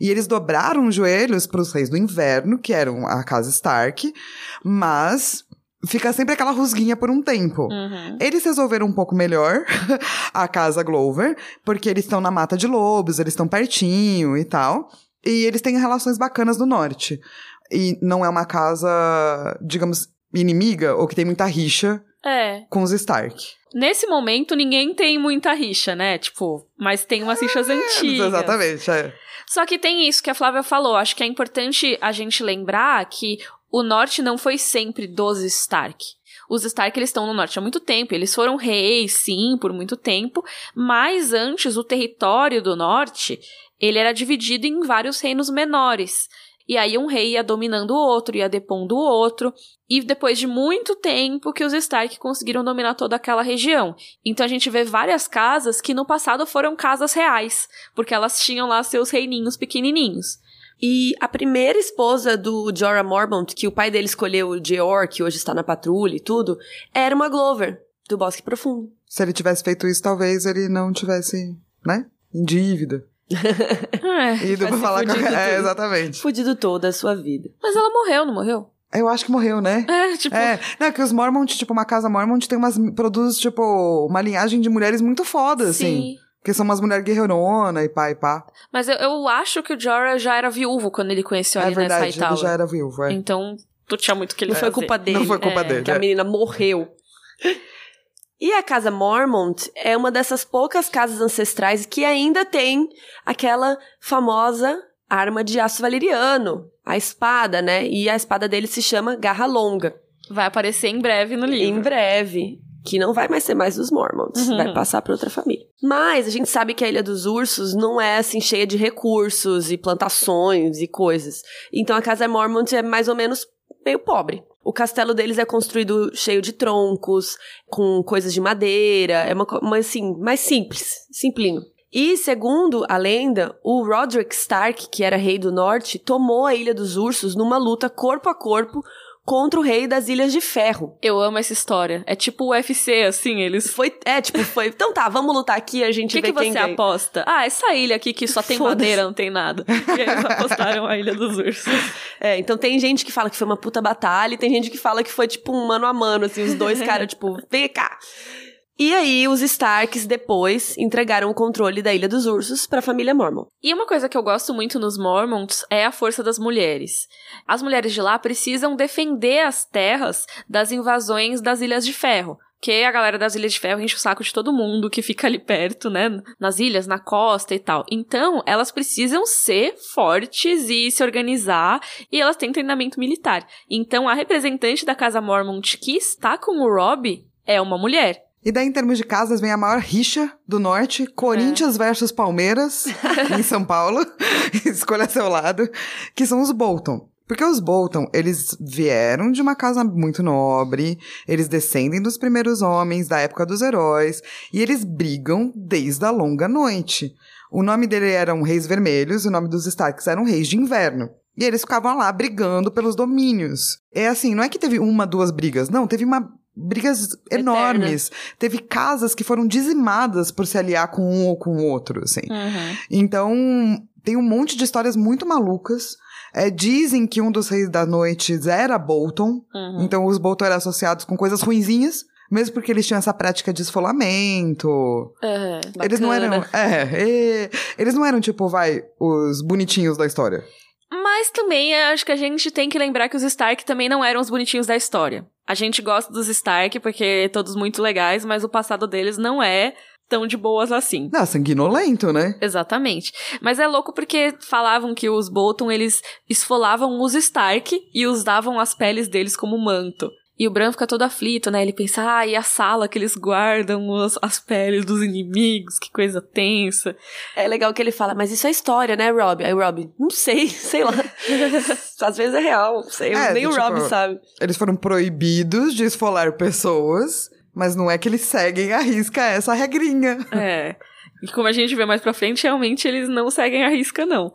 E eles dobraram os joelhos para os reis do inverno, que eram a casa Stark, mas fica sempre aquela rusguinha por um tempo. Uhum. Eles resolveram um pouco melhor a casa Glover, porque eles estão na mata de lobos, eles estão pertinho e tal. E eles têm relações bacanas no norte. E não é uma casa, digamos, inimiga ou que tem muita rixa É. com os Stark. Nesse momento, ninguém tem muita rixa, né? Tipo, mas tem umas rixas antigas. Exatamente, é. Só que tem isso que a Flávia falou. Acho que é importante a gente lembrar que o norte não foi sempre dos Stark. Os Stark eles estão no norte há muito tempo, eles foram reis, sim, por muito tempo, mas antes o território do norte, ele era dividido em vários reinos menores. E aí um rei ia dominando o outro, ia depondo o outro, e depois de muito tempo que os Stark conseguiram dominar toda aquela região. Então a gente vê várias casas que no passado foram casas reais, porque elas tinham lá seus reininhos pequenininhos. E a primeira esposa do Jorah Mormont, que o pai dele escolheu, o Jeor, que hoje está na patrulha e tudo, era uma Glover, do Bosque Profundo. Se ele tivesse feito isso, talvez ele não tivesse, né? Em dívida. É, Ido pra falar com... É, exatamente. Fudido toda a sua vida. mas ela morreu, não morreu? Eu acho que morreu, né? É, tipo, É, não, que os Mormont, tipo, uma casa Mormont tem umas, produz, tipo, uma linhagem de mulheres muito foda, assim. Porque são umas mulheres guerreirona e pá e pá. Mas eu, eu acho que o Jorah já era viúvo quando ele conheceu é ali nessa verdade, ele já era viúvo, é. Então, tu tinha muito que ele Não foi fazer. culpa dele. Não foi culpa É, dele. que a é. menina morreu. E a casa Mormont é uma dessas poucas casas ancestrais que ainda tem aquela famosa arma de aço valeriano, a espada, né? E a espada dele se chama Garra Longa. Vai aparecer em breve no Em livro. breve. Que não vai mais ser mais dos Mormons, Uhum. vai passar para outra família. Mas a gente sabe que a Ilha dos Ursos não é assim cheia de recursos e plantações e coisas. Então a casa Mormont é mais ou menos meio pobre. O castelo deles é construído cheio de troncos, com coisas de madeira, é uma, uma assim, mais simples, simplinho. E, segundo a lenda, o Roderick Stark, que era rei do norte, tomou a Ilha dos Ursos numa luta corpo a corpo contra o rei das Ilhas de Ferro. Eu amo essa história. É tipo o UFC, assim, eles... Foi, é, tipo, foi. Então tá, vamos lutar aqui, a gente que, vê que quem você ganha. aposta? Ah, essa ilha aqui que só tem madeira, não tem nada. E eles apostaram a Ilha dos Ursos. É, então tem gente que fala que foi uma puta batalha e tem gente que fala que foi tipo um mano a mano, assim, os dois caras, tipo, vem cá. E aí, os Starks depois entregaram o controle da Ilha dos Ursos pra família Mormon. E uma coisa que eu gosto muito nos Mormonts é a força das mulheres. As mulheres de lá precisam defender as terras das invasões das Ilhas de Ferro. Que a galera das Ilhas de Ferro enche o saco de todo mundo que fica ali perto, né? Nas ilhas, na costa e tal. Então, elas precisam ser fortes e se organizar. E elas têm treinamento militar. Então, a representante da Casa Mormont que está com o Rob é uma mulher. E daí, em termos de casas, vem a maior rixa do norte: Corinthians versus Palmeiras, em São Paulo. Escolha seu lado. Que são os Bolton. Porque os Bolton, eles vieram de uma casa muito nobre, eles descendem dos primeiros homens da época dos heróis, e eles brigam desde a longa noite. O nome dele eram Reis Vermelhos, e o nome dos Starks eram Reis de Inverno. E eles ficavam lá brigando pelos domínios. É assim, não é que teve uma, duas brigas, não, teve uma brigas enormes. Teve casas que foram dizimadas por se aliar com um ou com o outro, assim. Então, tem um monte de histórias muito malucas. É, dizem que um dos reis da noite era Bolton. Uhum. Então, os Bolton eram associados com coisas ruinzinhas. Mesmo porque eles tinham essa prática de esfolamento. É, Eles não eram. É, é, eles não eram, tipo, vai, os bonitinhos da história. Mas também eu acho que a gente tem que lembrar que os Stark também não eram os bonitinhos da história. A gente gosta dos Stark porque todos muito legais, mas o passado deles não é tão de boas assim. Não, sanguinolento, né? Exatamente. Mas é louco porque falavam que os Bolton, eles esfolavam os Stark e usavam as peles deles como manto. E o Bran fica todo aflito, né? Ele pensa, ah, e a sala que eles guardam as, as peles dos inimigos, que coisa tensa. É legal que ele fala, mas isso é história, né, Rob? Aí o Rob, não sei, sei lá. Às vezes é real, não sei. É, Nem o tipo, Rob sabe. Eles foram proibidos de esfolar pessoas, mas não é que eles seguem a risca essa regrinha. É. E como a gente vê mais pra frente, realmente eles não seguem a risca, não.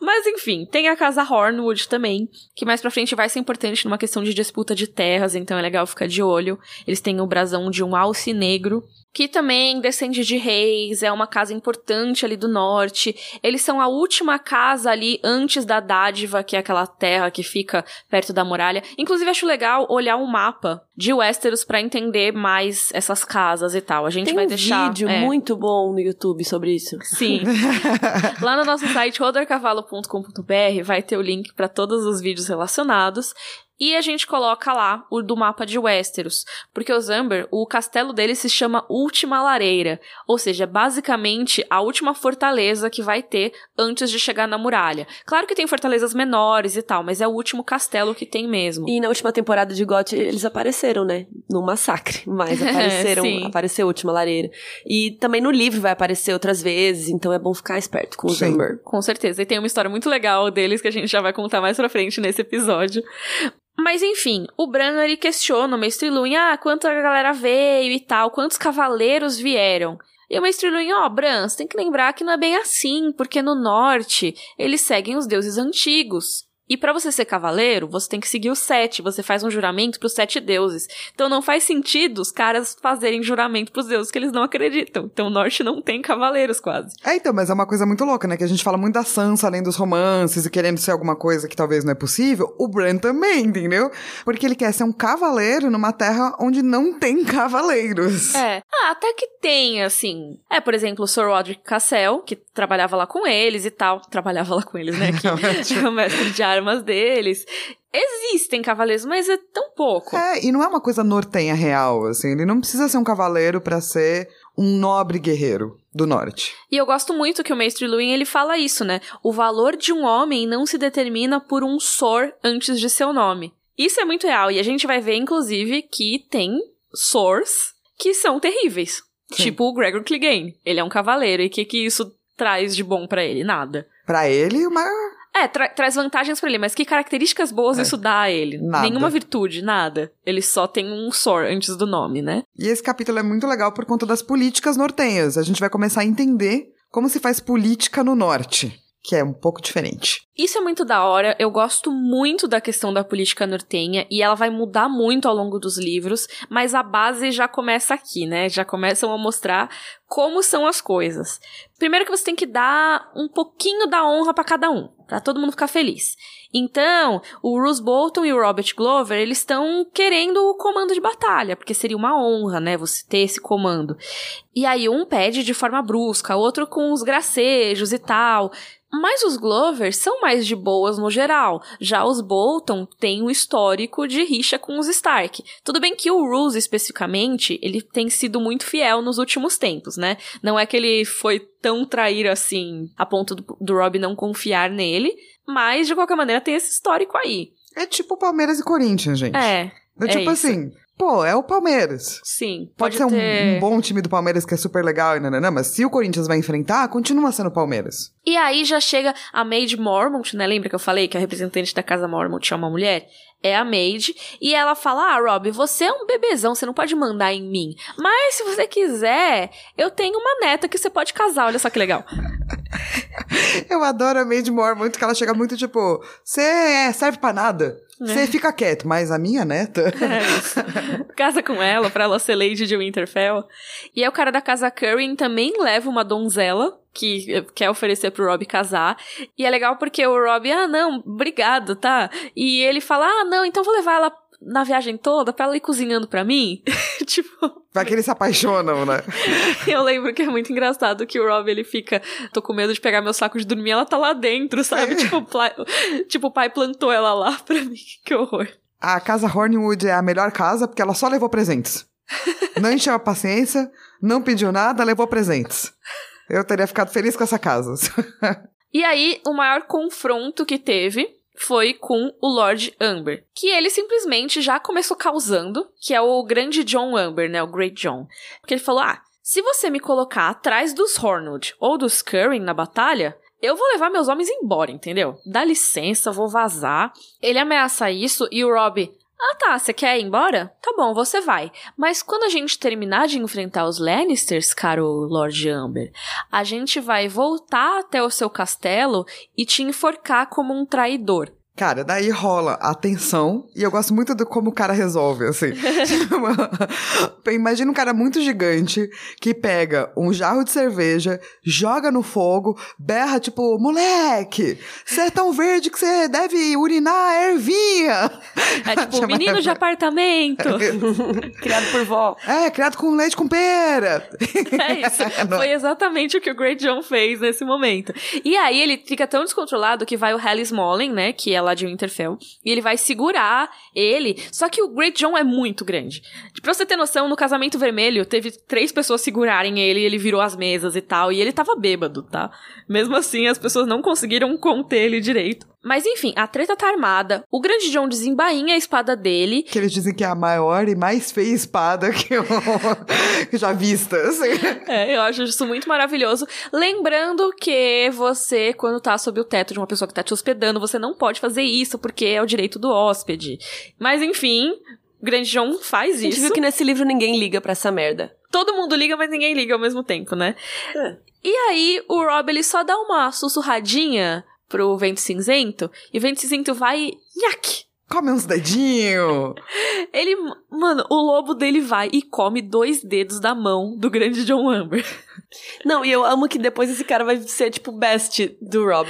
Mas enfim, tem a casa Hornwood também, que mais pra frente vai ser importante numa questão de disputa de terras, então é legal ficar de olho. Eles têm o brasão de um alce negro, que também descende de reis, é uma casa importante ali do norte. Eles são a última casa ali antes da dádiva, que é aquela terra que fica perto da muralha. Inclusive, acho legal olhar um mapa de Westeros para entender mais essas casas e tal. A gente Tem vai um deixar. vídeo é. muito bom no YouTube sobre isso. Sim. Lá no nosso site rodercavalo.com.br vai ter o link para todos os vídeos relacionados. E a gente coloca lá o do mapa de Westeros. Porque os Amber, o castelo dele se chama Última Lareira. Ou seja, basicamente a última fortaleza que vai ter antes de chegar na muralha. Claro que tem fortalezas menores e tal, mas é o último castelo que tem mesmo. E na última temporada de GOT eles apareceram, né? No massacre. Mas apareceram, apareceu a última lareira. E também no livro vai aparecer outras vezes, então é bom ficar esperto com os Sim. Amber. Com certeza. E tem uma história muito legal deles que a gente já vai contar mais pra frente nesse episódio. Mas enfim, o Bran ele questiona o Mestre Luin, ah, quanta galera veio e tal, quantos cavaleiros vieram. E o Mestre Luin, ó, Bran, você tem que lembrar que não é bem assim, porque no norte eles seguem os deuses antigos. E pra você ser cavaleiro, você tem que seguir os sete, você faz um juramento pros sete deuses. Então não faz sentido os caras fazerem juramento pros deuses que eles não acreditam. Então o norte não tem cavaleiros quase. É, então, mas é uma coisa muito louca, né? Que a gente fala muito da Sansa além dos romances e querendo ser alguma coisa que talvez não é possível. O Bran também, entendeu? Porque ele quer ser um cavaleiro numa terra onde não tem cavaleiros. É. Ah, até que tem, assim. É, por exemplo, o Sir Roderick Cassel, que trabalhava lá com eles e tal. Trabalhava lá com eles, né? Que é o mestre de armas deles. Existem cavaleiros, mas é tão pouco. É, e não é uma coisa nortenha real, assim. Ele não precisa ser um cavaleiro pra ser um nobre guerreiro do norte. E eu gosto muito que o Mestre Luin, ele fala isso, né? O valor de um homem não se determina por um sor antes de seu nome. Isso é muito real. E a gente vai ver, inclusive, que tem sors que são terríveis. Sim. Tipo o Gregor Clegane. Ele é um cavaleiro. E o que, que isso traz de bom pra ele? Nada. Pra ele, uma. É, tra- traz vantagens pra ele, mas que características boas É. isso dá a ele? Nada. Nenhuma virtude, nada. Ele só tem um sor antes do nome, né? E esse capítulo é muito legal por conta das políticas nortenhas. A gente vai começar a entender como se faz política no norte, que é um pouco diferente. Isso é muito da hora. Eu gosto muito da questão da política nortenha e ela vai mudar muito ao longo dos livros, mas a base já começa aqui, né? Já começam a mostrar como são as coisas. Primeiro que você tem que dar um pouquinho da honra pra cada um, pra todo mundo ficar feliz. Então, o Bruce Bolton e o Robert Glover, eles estão querendo o comando de batalha, porque seria uma honra, né, você ter esse comando. E aí um pede de forma brusca, outro com os gracejos e tal. Mas os Glovers são mais de boas no geral. Já os Bolton têm um histórico de rixa com os Stark. Tudo bem que o Roose, especificamente, ele tem sido muito fiel nos últimos tempos, né? Não é que ele foi tão traíra assim, a ponto do, do Rob não confiar nele. Mas, de qualquer maneira, tem esse histórico aí. É tipo Palmeiras e Corinthians, gente. É, É é tipo isso. assim, pô, é o Palmeiras. sim. Pode, Pode, ser um, ter... um bom time do Palmeiras que é super legal e nananã, mas se o Corinthians vai enfrentar, continua sendo o Palmeiras. E aí já chega a Maid Mormont, né? Lembra que eu falei que a representante da casa Mormont é uma mulher? É a Maid. E ela fala: Ah, Rob, você é um bebezão, você não pode mandar em mim. Mas se você quiser, eu tenho uma neta que você pode casar. Olha só que legal. Eu adoro a Maid Mormont, que ela chega muito tipo, você é, serve pra nada. Você fica quieto, mas a minha neta... É isso. Casa com ela pra ela ser Lady de Winterfell. E aí o cara da casa Curry também leva uma donzela que quer oferecer pro Rob casar. E é legal porque o Rob, ah, não, obrigado, tá? E ele fala, ah, não, então vou levar ela na viagem toda pra ela ir cozinhando pra mim. tipo, Vai que eles se apaixonam, né? eu lembro que é muito engraçado que o Rob ele fica, tô com medo de pegar meu saco de dormir, ela tá lá dentro, sabe? tipo, pla- tipo, o pai plantou ela lá pra mim. Que horror. A casa Hornwood é a melhor casa porque ela só levou presentes. Não encheu a paciência, não pediu nada, levou presentes. Eu teria ficado feliz com essa casa. E aí, o maior confronto que teve foi com o Lord Amber, que ele simplesmente já começou causando, que é o grande John Amber, né, o Great John. Porque ele falou: "Ah, se você me colocar atrás dos Hornwood ou dos Curry na batalha, eu vou levar meus homens embora, entendeu? Dá licença, vou vazar." Ele ameaça isso e o Rob ah tá, você quer ir embora? Tá bom, você vai. Mas quando a gente terminar de enfrentar os Lannisters, caro Lord Amber, a gente vai voltar até o seu castelo e te enforcar como um traidor. Cara, daí rola a tensão, e eu gosto muito do como o cara resolve, assim. Imagina um cara muito gigante que pega um jarro de cerveja, joga no fogo, berra, tipo, moleque, você é tão verde que você deve urinar a ervinha. É tipo, menino de apartamento. Criado por vó. É, criado com leite com pera. É isso. Foi exatamente o que o Great John fez nesse momento. E aí ele fica tão descontrolado que vai o Hal Smolin, né, que é lá de Winterfell, e ele vai segurar ele. Só que o Great John é muito grande. Pra você ter noção, no casamento vermelho, teve três pessoas segurarem ele ele virou as mesas e tal, e ele tava bêbado, tá? Mesmo assim, as pessoas não conseguiram conter ele direito. Mas enfim, a treta tá armada, o Grande John desembainha a espada dele, Que eles dizem que é a maior e mais feia espada que eu que já vista, assim. É, eu acho isso muito maravilhoso. Lembrando que você, quando tá sob o teto de uma pessoa que tá te hospedando, você não pode fazer isso porque é o direito do hóspede. Mas enfim, o Grande John faz A gente isso. viu que nesse livro ninguém liga pra essa merda. Todo mundo liga, mas ninguém liga ao mesmo tempo, né? É. E aí, o Rob, ele só dá uma sussurradinha pro Vento Cinzento, e o Vento Cinzento vai e... Nhaque! Come uns dedinhos. Ele, mano, o lobo dele vai e come dois dedos da mão do grande John Amber. Não, e eu amo que depois esse cara vai ser, tipo, best do Rob.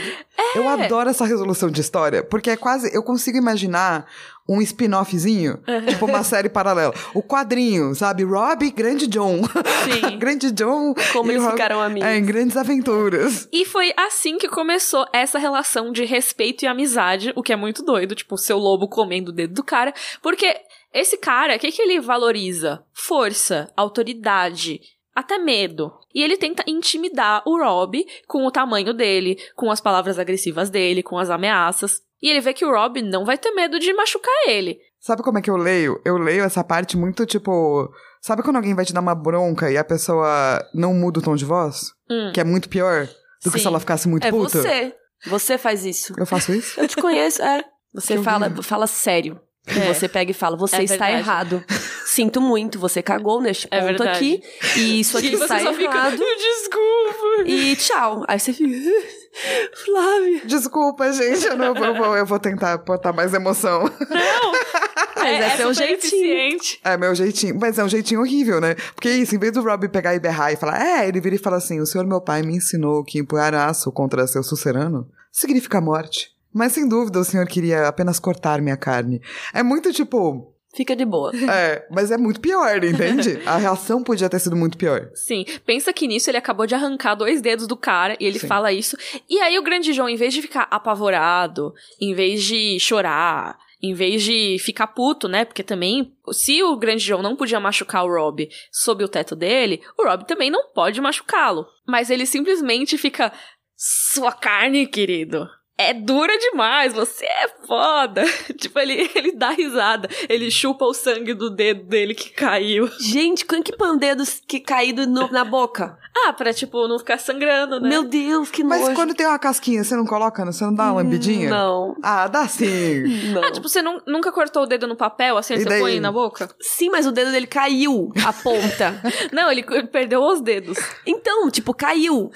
Eu adoro essa resolução de história, porque é quase. Eu consigo imaginar um spin-offzinho, tipo uma série paralela. O quadrinho, sabe? Rob, Grande John. Sim. grande John. Como eles Rob- ficaram amigos. É, em grandes aventuras. E foi assim que começou essa relação de respeito e amizade, o que é muito doido, tipo, o seu lobo comendo o dedo do cara, porque esse cara, o que, que ele valoriza? Força, autoridade, até medo. E ele tenta intimidar o Rob com o tamanho dele, com as palavras agressivas dele, com as ameaças. E ele vê que o Rob não vai ter medo de machucar ele. Sabe como é que eu leio? Eu leio essa parte muito tipo. Sabe quando alguém vai te dar uma bronca e a pessoa não muda o tom de voz? Hum. Que é muito pior do que Sim. se ela ficasse muito É puta? você. Você faz isso. Eu faço isso? Eu te conheço, é. Você Que fala, horrível. fala sério. E É. Você pega e fala, você É está verdade. errado. Sinto muito, você cagou neste É ponto verdade. aqui. E isso aqui E você está só fica, errado. desculpa. E tchau. Aí você fica, Flávia. Desculpa, gente, eu, não, eu, vou, eu vou tentar botar mais emoção. Mas é seu super jeitinho. eficiente. É meu jeitinho. Mas é um jeitinho horrível, né? Porque isso, em vez do Rob pegar e berrar e falar, é, ele vira e fala assim: o senhor meu pai me ensinou que empunhar aço contra seu sucerano significa morte. Mas sem dúvida o senhor queria apenas cortar minha carne. É muito tipo. Fica de boa. É, mas é muito pior, entende? A reação podia ter sido muito pior. Sim, pensa que nisso ele acabou de arrancar dois dedos do cara e ele Sim. fala isso. E aí o grande João, em vez de ficar apavorado, em vez de chorar, em vez de ficar puto, né? Porque também, se o grande João não podia machucar o Rob sob o teto dele, o Rob também não pode machucá-lo. Mas ele simplesmente fica. Sua carne, querido. É dura demais, você é foda. tipo, ele, ele dá risada. Ele chupa o sangue do dedo dele que caiu. Gente, com que pandedos que caído no- na boca? Ah, pra, tipo, não ficar sangrando, né? Meu Deus, que Mas nojo. quando tem uma casquinha, você não coloca? Você não dá uma lambidinha? Não, Ah, dá sim. não. Ah, tipo, você nun- nunca cortou o dedo no papel, assim, E você daí? põe na boca? Sim, mas o dedo dele caiu, a ponta. Não, ele, ele perdeu os dedos. Então, tipo, caiu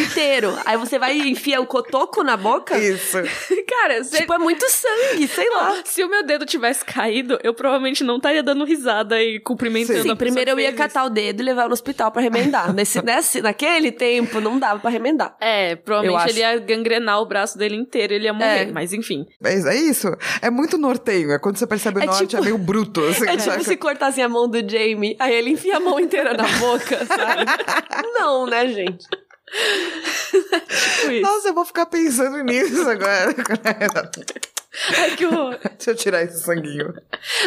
inteiro. Aí você vai e enfia o cotoco na boca. Isso. Cara, você... Tipo, é muito sangue, sei lá. se o meu dedo tivesse caído, eu provavelmente não estaria dando risada e cumprimentando Sim, a Sim, pessoa primeiro eu ia catar o dedo e levar no hospital pra remendar. Nesse, nesse, naquele tempo, não dava pra remendar. É, provavelmente ele ia gangrenar o braço dele inteiro, ele ia morrer, É. mas enfim. É, é isso. É muito norteio. É quando você percebe o É norte, tipo- é meio bruto. Assim, É tipo se cortassem a mão do Jamie, aí ele enfia a mão inteira na boca, sabe? Não, né, gente? Tipo. Nossa, eu vou ficar pensando nisso agora. Ai, que horror. Deixa eu tirar esse sanguinho.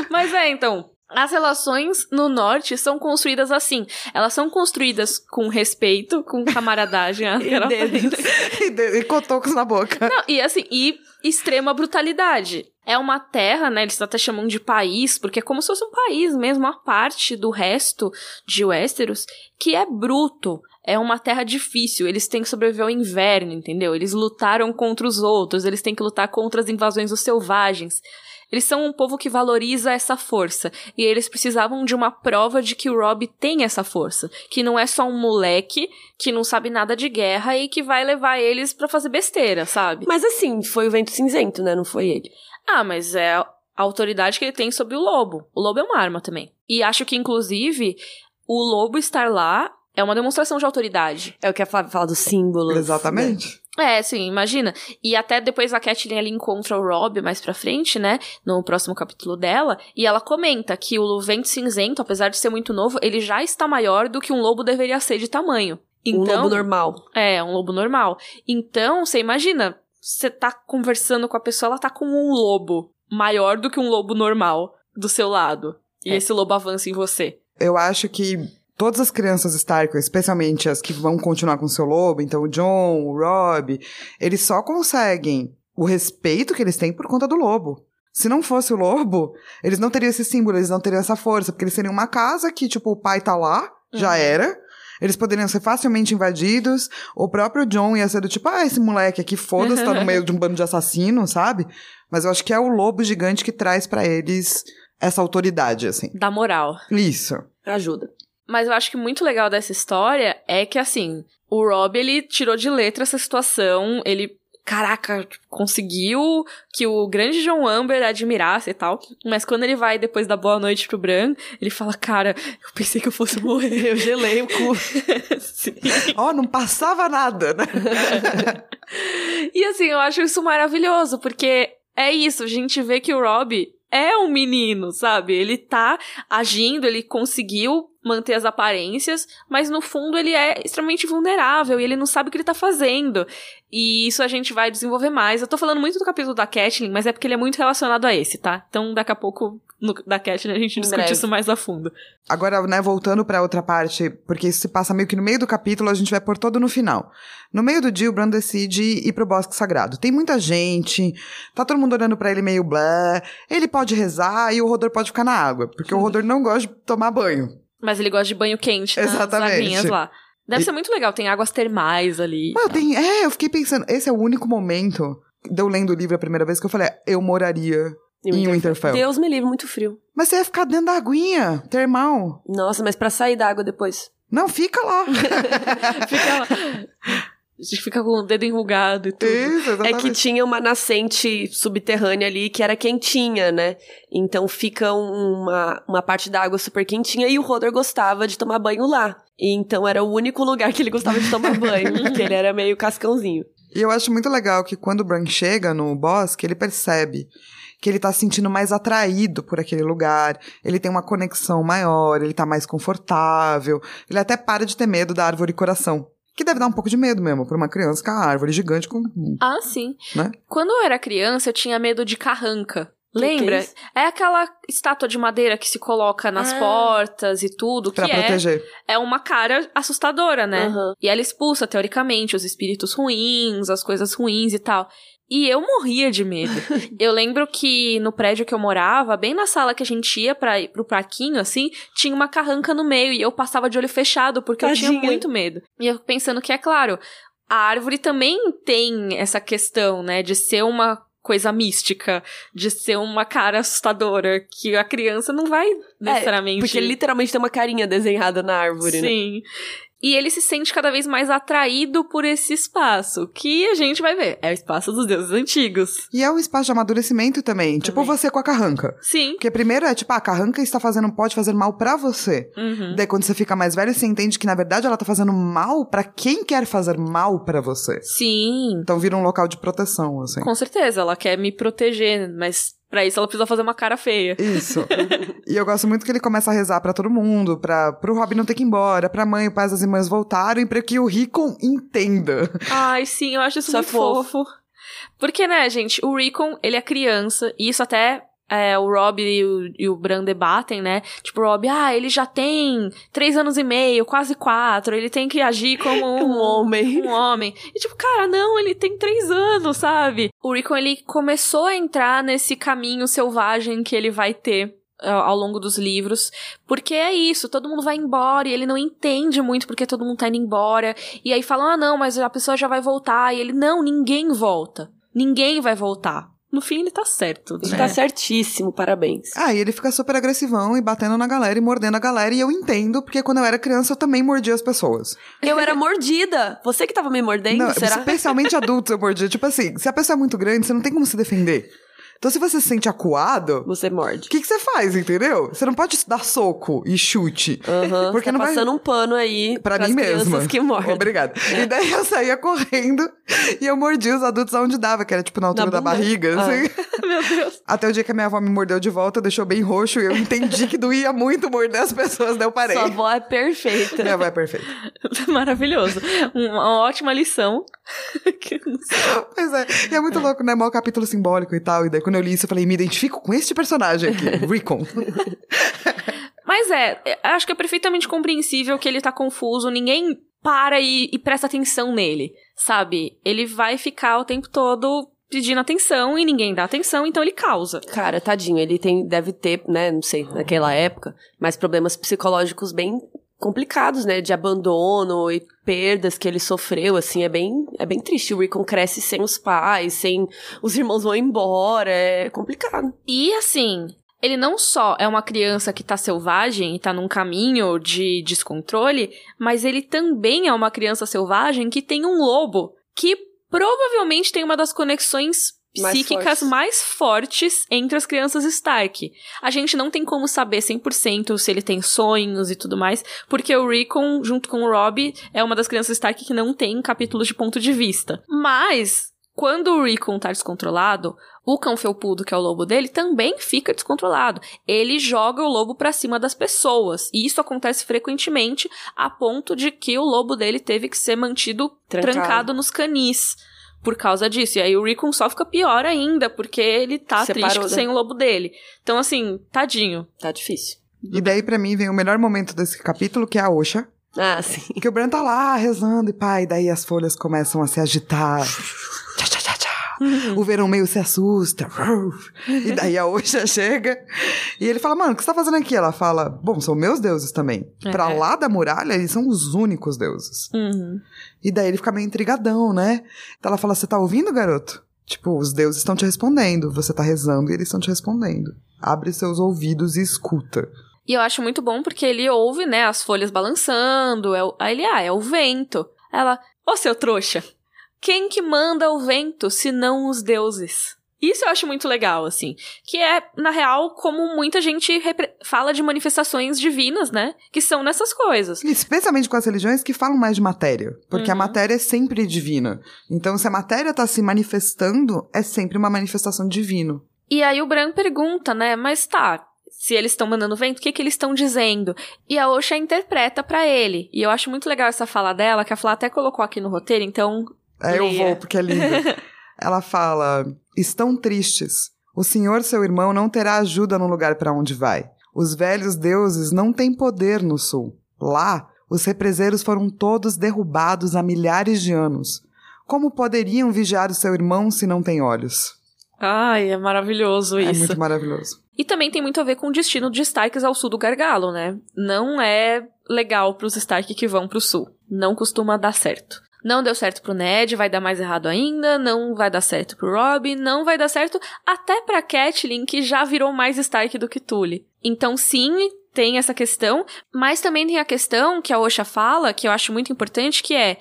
Mas é, então. As relações no norte são construídas assim. Elas são construídas com respeito, com camaradagem. a tá dedos. E, de- e cotocos na boca. Não, e assim, e extrema brutalidade. É uma terra, né? Eles até chamam de país, porque é como se fosse um país mesmo, uma parte do resto de Westeros que é bruto. É uma terra difícil, eles têm que sobreviver ao inverno, entendeu? Eles lutaram contra os outros, eles têm que lutar contra as invasões dos selvagens. Eles são um povo que valoriza essa força. E eles precisavam de uma prova de que o Rob tem essa força. Que não é só um moleque que não sabe nada de guerra e que vai levar eles para fazer besteira, sabe? Mas assim, foi o vento cinzento, né? Não foi ele. Ah, mas é a autoridade que ele tem sobre o lobo. O lobo é uma arma também. E acho que, inclusive, o lobo estar lá é uma demonstração de autoridade. É o que a Flávia fala dos símbolos. Exatamente. É, sim, imagina. E até depois a Catelyn ali encontra o Rob mais pra frente, né? No próximo capítulo dela. E ela comenta que o vento cinzento, apesar de ser muito novo, ele já está maior do que um lobo deveria ser de tamanho. Então, Um lobo normal. É, um lobo normal. Então, você imagina, você tá conversando com a pessoa, ela tá com um lobo maior do que um lobo normal do seu lado. E É. esse lobo avança em você. Eu acho que todas as crianças Stark, especialmente as que vão continuar com o seu lobo, então o John, o Rob, eles só conseguem o respeito que eles têm por conta do lobo. Se não fosse o lobo, eles não teriam esse símbolo, eles não teriam essa força, porque eles seriam uma casa que, tipo, o pai tá lá, já Uhum. era. Eles poderiam ser facilmente invadidos. O próprio John ia ser do tipo, ah, esse moleque aqui, foda-se, tá no meio de um bando de assassinos, sabe? Mas eu acho que é o lobo gigante que traz pra eles essa autoridade, assim. Da moral. Isso. Ajuda. Mas eu acho que muito legal dessa história é que, assim, o Rob, ele tirou de letra essa situação, ele, caraca, conseguiu que o grande John Amber admirasse e tal, mas quando ele vai depois da boa noite pro Bran, ele fala, cara, eu pensei que eu fosse morrer. Eu gelei o cu. Ó, não passava nada, né? E assim, eu acho isso maravilhoso, porque é isso, a gente vê que o Rob é um menino, sabe? Ele tá agindo, ele conseguiu manter as aparências, mas no fundo ele é extremamente vulnerável e ele não sabe o que ele tá fazendo. E isso a gente vai desenvolver mais. Eu tô falando muito do capítulo da Catelyn, mas é porque ele é muito relacionado a esse, tá? Então daqui a pouco no, da Catelyn a gente Em discute breve. isso mais a fundo. Agora, né, voltando pra outra parte, porque isso se passa meio que no meio do capítulo, a gente vai pôr todo no final. No meio do dia, o Bran decide ir pro Bosque Sagrado. Tem muita gente, tá todo mundo olhando pra ele meio blé, ele pode rezar e o Rodor pode ficar na água, porque o Rodor não gosta de tomar banho. Mas ele gosta de banho quente nas Exatamente. aguinhas lá. Deve E- ser muito legal, tem águas termais ali. Mas eu tenho, é, eu fiquei pensando, esse é o único momento, de eu lendo o livro a primeira vez, que eu falei, eu moraria em Winterfell. Deus me livre, muito frio. Mas você ia ficar dentro da aguinha, termal. Nossa, mas pra sair da água depois. Não, fica lá. Fica lá. A gente fica com o dedo enrugado e tudo. Isso, É que tinha uma nascente subterrânea ali que era quentinha, né? Então fica uma, uma parte da água super quentinha e o Rodor gostava de tomar banho lá. Então era o único lugar que ele gostava de tomar banho, porque ele era meio cascãozinho. E eu acho muito legal que quando o Bran chega no bosque, ele percebe que ele tá se sentindo mais atraído por aquele lugar, ele tem uma conexão maior, ele tá mais confortável, ele até para de ter medo da árvore coração. Que deve dar um pouco de medo mesmo pra uma criança com a árvore gigante com. Ah, sim. Né? Quando eu era criança, eu tinha medo de carranca. Que que é Lembra? é, aquela estátua de madeira que se coloca nas Ah. portas e tudo, que Pra é, proteger. é uma cara assustadora, né? Aham. E ela expulsa, teoricamente, os espíritos ruins, as coisas ruins e tal. E eu morria de medo. eu lembro que no prédio que eu morava, bem na sala que a gente ia pra, ir pro parquinho, assim, tinha uma carranca no meio e eu passava de olho fechado porque eu tinha Tadinha. muito medo. E eu pensando que, é claro, a árvore também tem essa questão, né, de ser uma coisa mística, de ser uma cara assustadora, que a criança não vai necessariamente... Porque literalmente tem uma carinha desenhada na árvore, né? Sim. E ele se sente cada vez mais atraído por esse espaço, que a gente vai ver. É o espaço dos deuses antigos. E é um espaço de amadurecimento também, tipo Também. você com a carranca. Sim. Porque primeiro é tipo, ah, a carranca está fazendo, pode fazer mal pra você. Uhum. Daí quando você fica mais velho, você entende que na verdade ela tá fazendo mal pra quem quer fazer mal pra você. Sim. Então vira um local de proteção, assim. Com certeza, ela quer me proteger, mas pra isso ela precisa fazer uma cara feia. Isso. e eu gosto muito que ele começa a rezar pra todo mundo, para pro Robin não ter que ir embora, pra mãe, o pai das irmãs voltarem, pra que o Rickon entenda. Ai, sim, eu acho isso, Isso é muito fofo. Porque, né, gente, o Recon, ele é criança, e isso até é, o Rob e o, e o Bran debatem, né? Tipo, o Rob, ah, ele já tem três anos e meio, quase quatro, ele tem que agir como Um homem. um homem. E tipo, cara, não, ele tem três anos, sabe? O Rickon, ele começou a entrar nesse caminho selvagem que ele vai ter ah, ao longo dos livros, porque é isso, todo mundo vai embora e ele não entende muito porque todo mundo tá indo embora, e aí falam, ah não, mas a pessoa já vai voltar, e ele, não, ninguém volta, ninguém vai voltar. No fim ele tá certo. Ele né? tá certíssimo, parabéns. Ah, e ele fica super agressivão e batendo na galera e mordendo a galera. E eu entendo, porque quando eu era criança eu também mordia as pessoas. Eu era mordida. Você que tava me mordendo, Não, será? Especialmente adultos eu mordia. Tipo assim, se a pessoa é muito grande, você não tem como se defender. Então se você se sente acuado, Você morde. o que, que você faz, entendeu? Você não pode dar soco e chute. Aham, Porque tá não vai- passando um pano aí Pra mim crianças mesma. que mordem. Obrigada. E daí eu saía correndo e eu mordia os adultos aonde dava, que era tipo na altura Na da barriga, Ah. assim. Meu Deus. Até o dia que a minha avó me mordeu de volta, deixou bem roxo e eu entendi que doía muito morder as pessoas, daí eu parei. Sua avó é perfeita. Minha avó é perfeita. Maravilhoso. Uma ótima lição. Pois é. E é muito louco, né? Mó capítulo simbólico e tal. E daí quando eu li isso, eu falei, me identifico com este personagem aqui, Recon. Mas é, acho que é perfeitamente compreensível que ele tá confuso, ninguém para e, e presta atenção nele, sabe? Ele vai ficar o tempo todo pedindo atenção e ninguém dá atenção, então ele causa. Cara, tadinho, ele tem, deve ter, né, não sei, naquela época, mas problemas psicológicos bem complicados, né, de abandono e perdas que ele sofreu, assim, é bem, é bem triste. O Rickon cresce sem os pais, sem os irmãos vão embora, é complicado. E assim, ele não só é uma criança que tá selvagem e tá num caminho de descontrole, mas ele também é uma criança selvagem que tem um lobo que provavelmente tem uma das conexões Mais psíquicas fortes. mais fortes entre as crianças Stark. A gente não tem como saber 100% se ele tem sonhos e tudo mais, porque o Rickon, junto com o Robb, é uma das crianças Stark que não tem capítulos de ponto de vista. Mas, quando o Rickon tá descontrolado, o cão felpudo, que é o lobo dele, também fica descontrolado. Ele joga o lobo pra cima das pessoas. E isso acontece frequentemente, a ponto de que o lobo dele teve que ser mantido Trancado. trancado, nos canis. Por causa disso. E aí o Rickon só fica pior ainda, porque ele tá Separou, triste né? sem o lobo dele. Então, assim, tadinho. Tá difícil. E daí, pra mim, vem o melhor momento desse capítulo, que é a Osha. Ah, sim. Que o Bran tá lá rezando e pá, e daí as folhas começam a se agitar. Tchá. O verão meio se assusta. E daí a Osha chega e ele fala, mano, o que você tá fazendo aqui? Ela fala, bom, são meus deuses também. É. Pra lá da muralha, eles são os únicos deuses. Uhum. E daí ele fica meio intrigadão, né? Então ela fala, você tá ouvindo, garoto? Tipo, os deuses estão te respondendo. Você tá rezando e eles estão te respondendo. Abre seus ouvidos e escuta. E eu acho muito bom porque ele ouve, né, as folhas balançando. É o... Aí ele, ah, é o vento. Ela, ô seu trouxa, quem que manda o vento se não os deuses? Isso eu acho muito legal, assim. Que é, na real, como muita gente fala de manifestações divinas, né? Que são nessas coisas. Especialmente com as religiões que falam mais de matéria. Porque a Uhum. matéria é sempre divina. Então, se a matéria tá se manifestando, é sempre uma manifestação divina. E aí o Bran pergunta, né? Mas tá, se eles estão mandando vento, o que que eles estão dizendo? E a Osha interpreta pra ele. E eu acho muito legal essa fala dela, que a Flá até colocou aqui no roteiro, então É, eu vou, porque é linda. Ela fala: Estão tristes. O senhor, seu irmão, não terá ajuda no lugar para onde vai. Os velhos deuses não têm poder no sul. Lá, os represeiros foram todos derrubados há milhares de anos. Como poderiam vigiar o seu irmão se não têm olhos? Ai, é maravilhoso É isso. muito maravilhoso. E também tem muito a ver com o destino de Starks ao sul do Gargalo, né? Não é legal pros Stark que vão pro sul. Não costuma dar certo. Não deu certo pro Ned, vai dar mais errado ainda. Não vai dar certo pro Robb, não vai dar certo até pra Catelyn, que já virou mais Stark do que Tully. Então, sim, tem essa questão, mas também tem a questão que a Osha fala, que eu acho muito importante, que é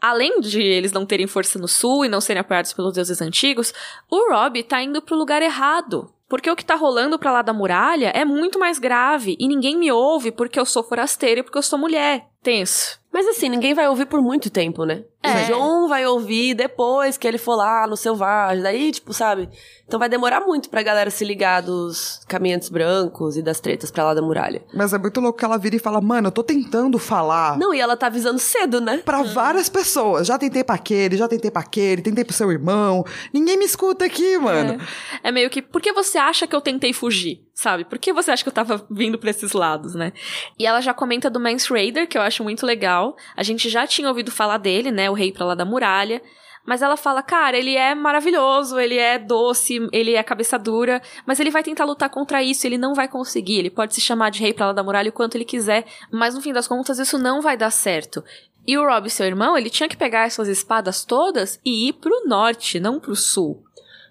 Além de eles não terem força no sul e não serem apoiados pelos deuses antigos, o Robb tá indo pro lugar errado. Porque o que tá rolando pra lá da muralha é muito mais grave e ninguém me ouve porque eu sou forasteira e porque eu sou mulher. Tenso. Mas assim, ninguém vai ouvir por muito tempo, né? É. O John vai ouvir depois que ele for lá no Selvagem. Daí, tipo, sabe? Então vai demorar muito pra galera se ligar dos caminhantes brancos e das tretas pra lá da muralha. Mas é muito louco que ela vira e fala: Mano, eu tô tentando falar. Não, e ela tá avisando cedo, né? Pra várias pessoas. Já tentei pra aquele, já tentei pra aquele, tentei pro seu irmão. Ninguém me escuta aqui, mano. É meio que, por que você acha que eu tentei fugir? Sabe? Por que você acha que eu tava vindo pra esses lados, né? E ela já comenta do Mance Raider, que eu acho muito legal. A gente já tinha ouvido falar dele, né? O rei pra lá da muralha. Mas ela fala, cara, ele é maravilhoso, ele é doce, ele é cabeça dura, mas ele vai tentar lutar contra isso, ele não vai conseguir. Ele pode se chamar de rei pra lá da muralha o quanto ele quiser, mas no fim das contas isso não vai dar certo. E o Rob, seu irmão, ele tinha que pegar essas espadas todas e ir pro norte, não pro sul.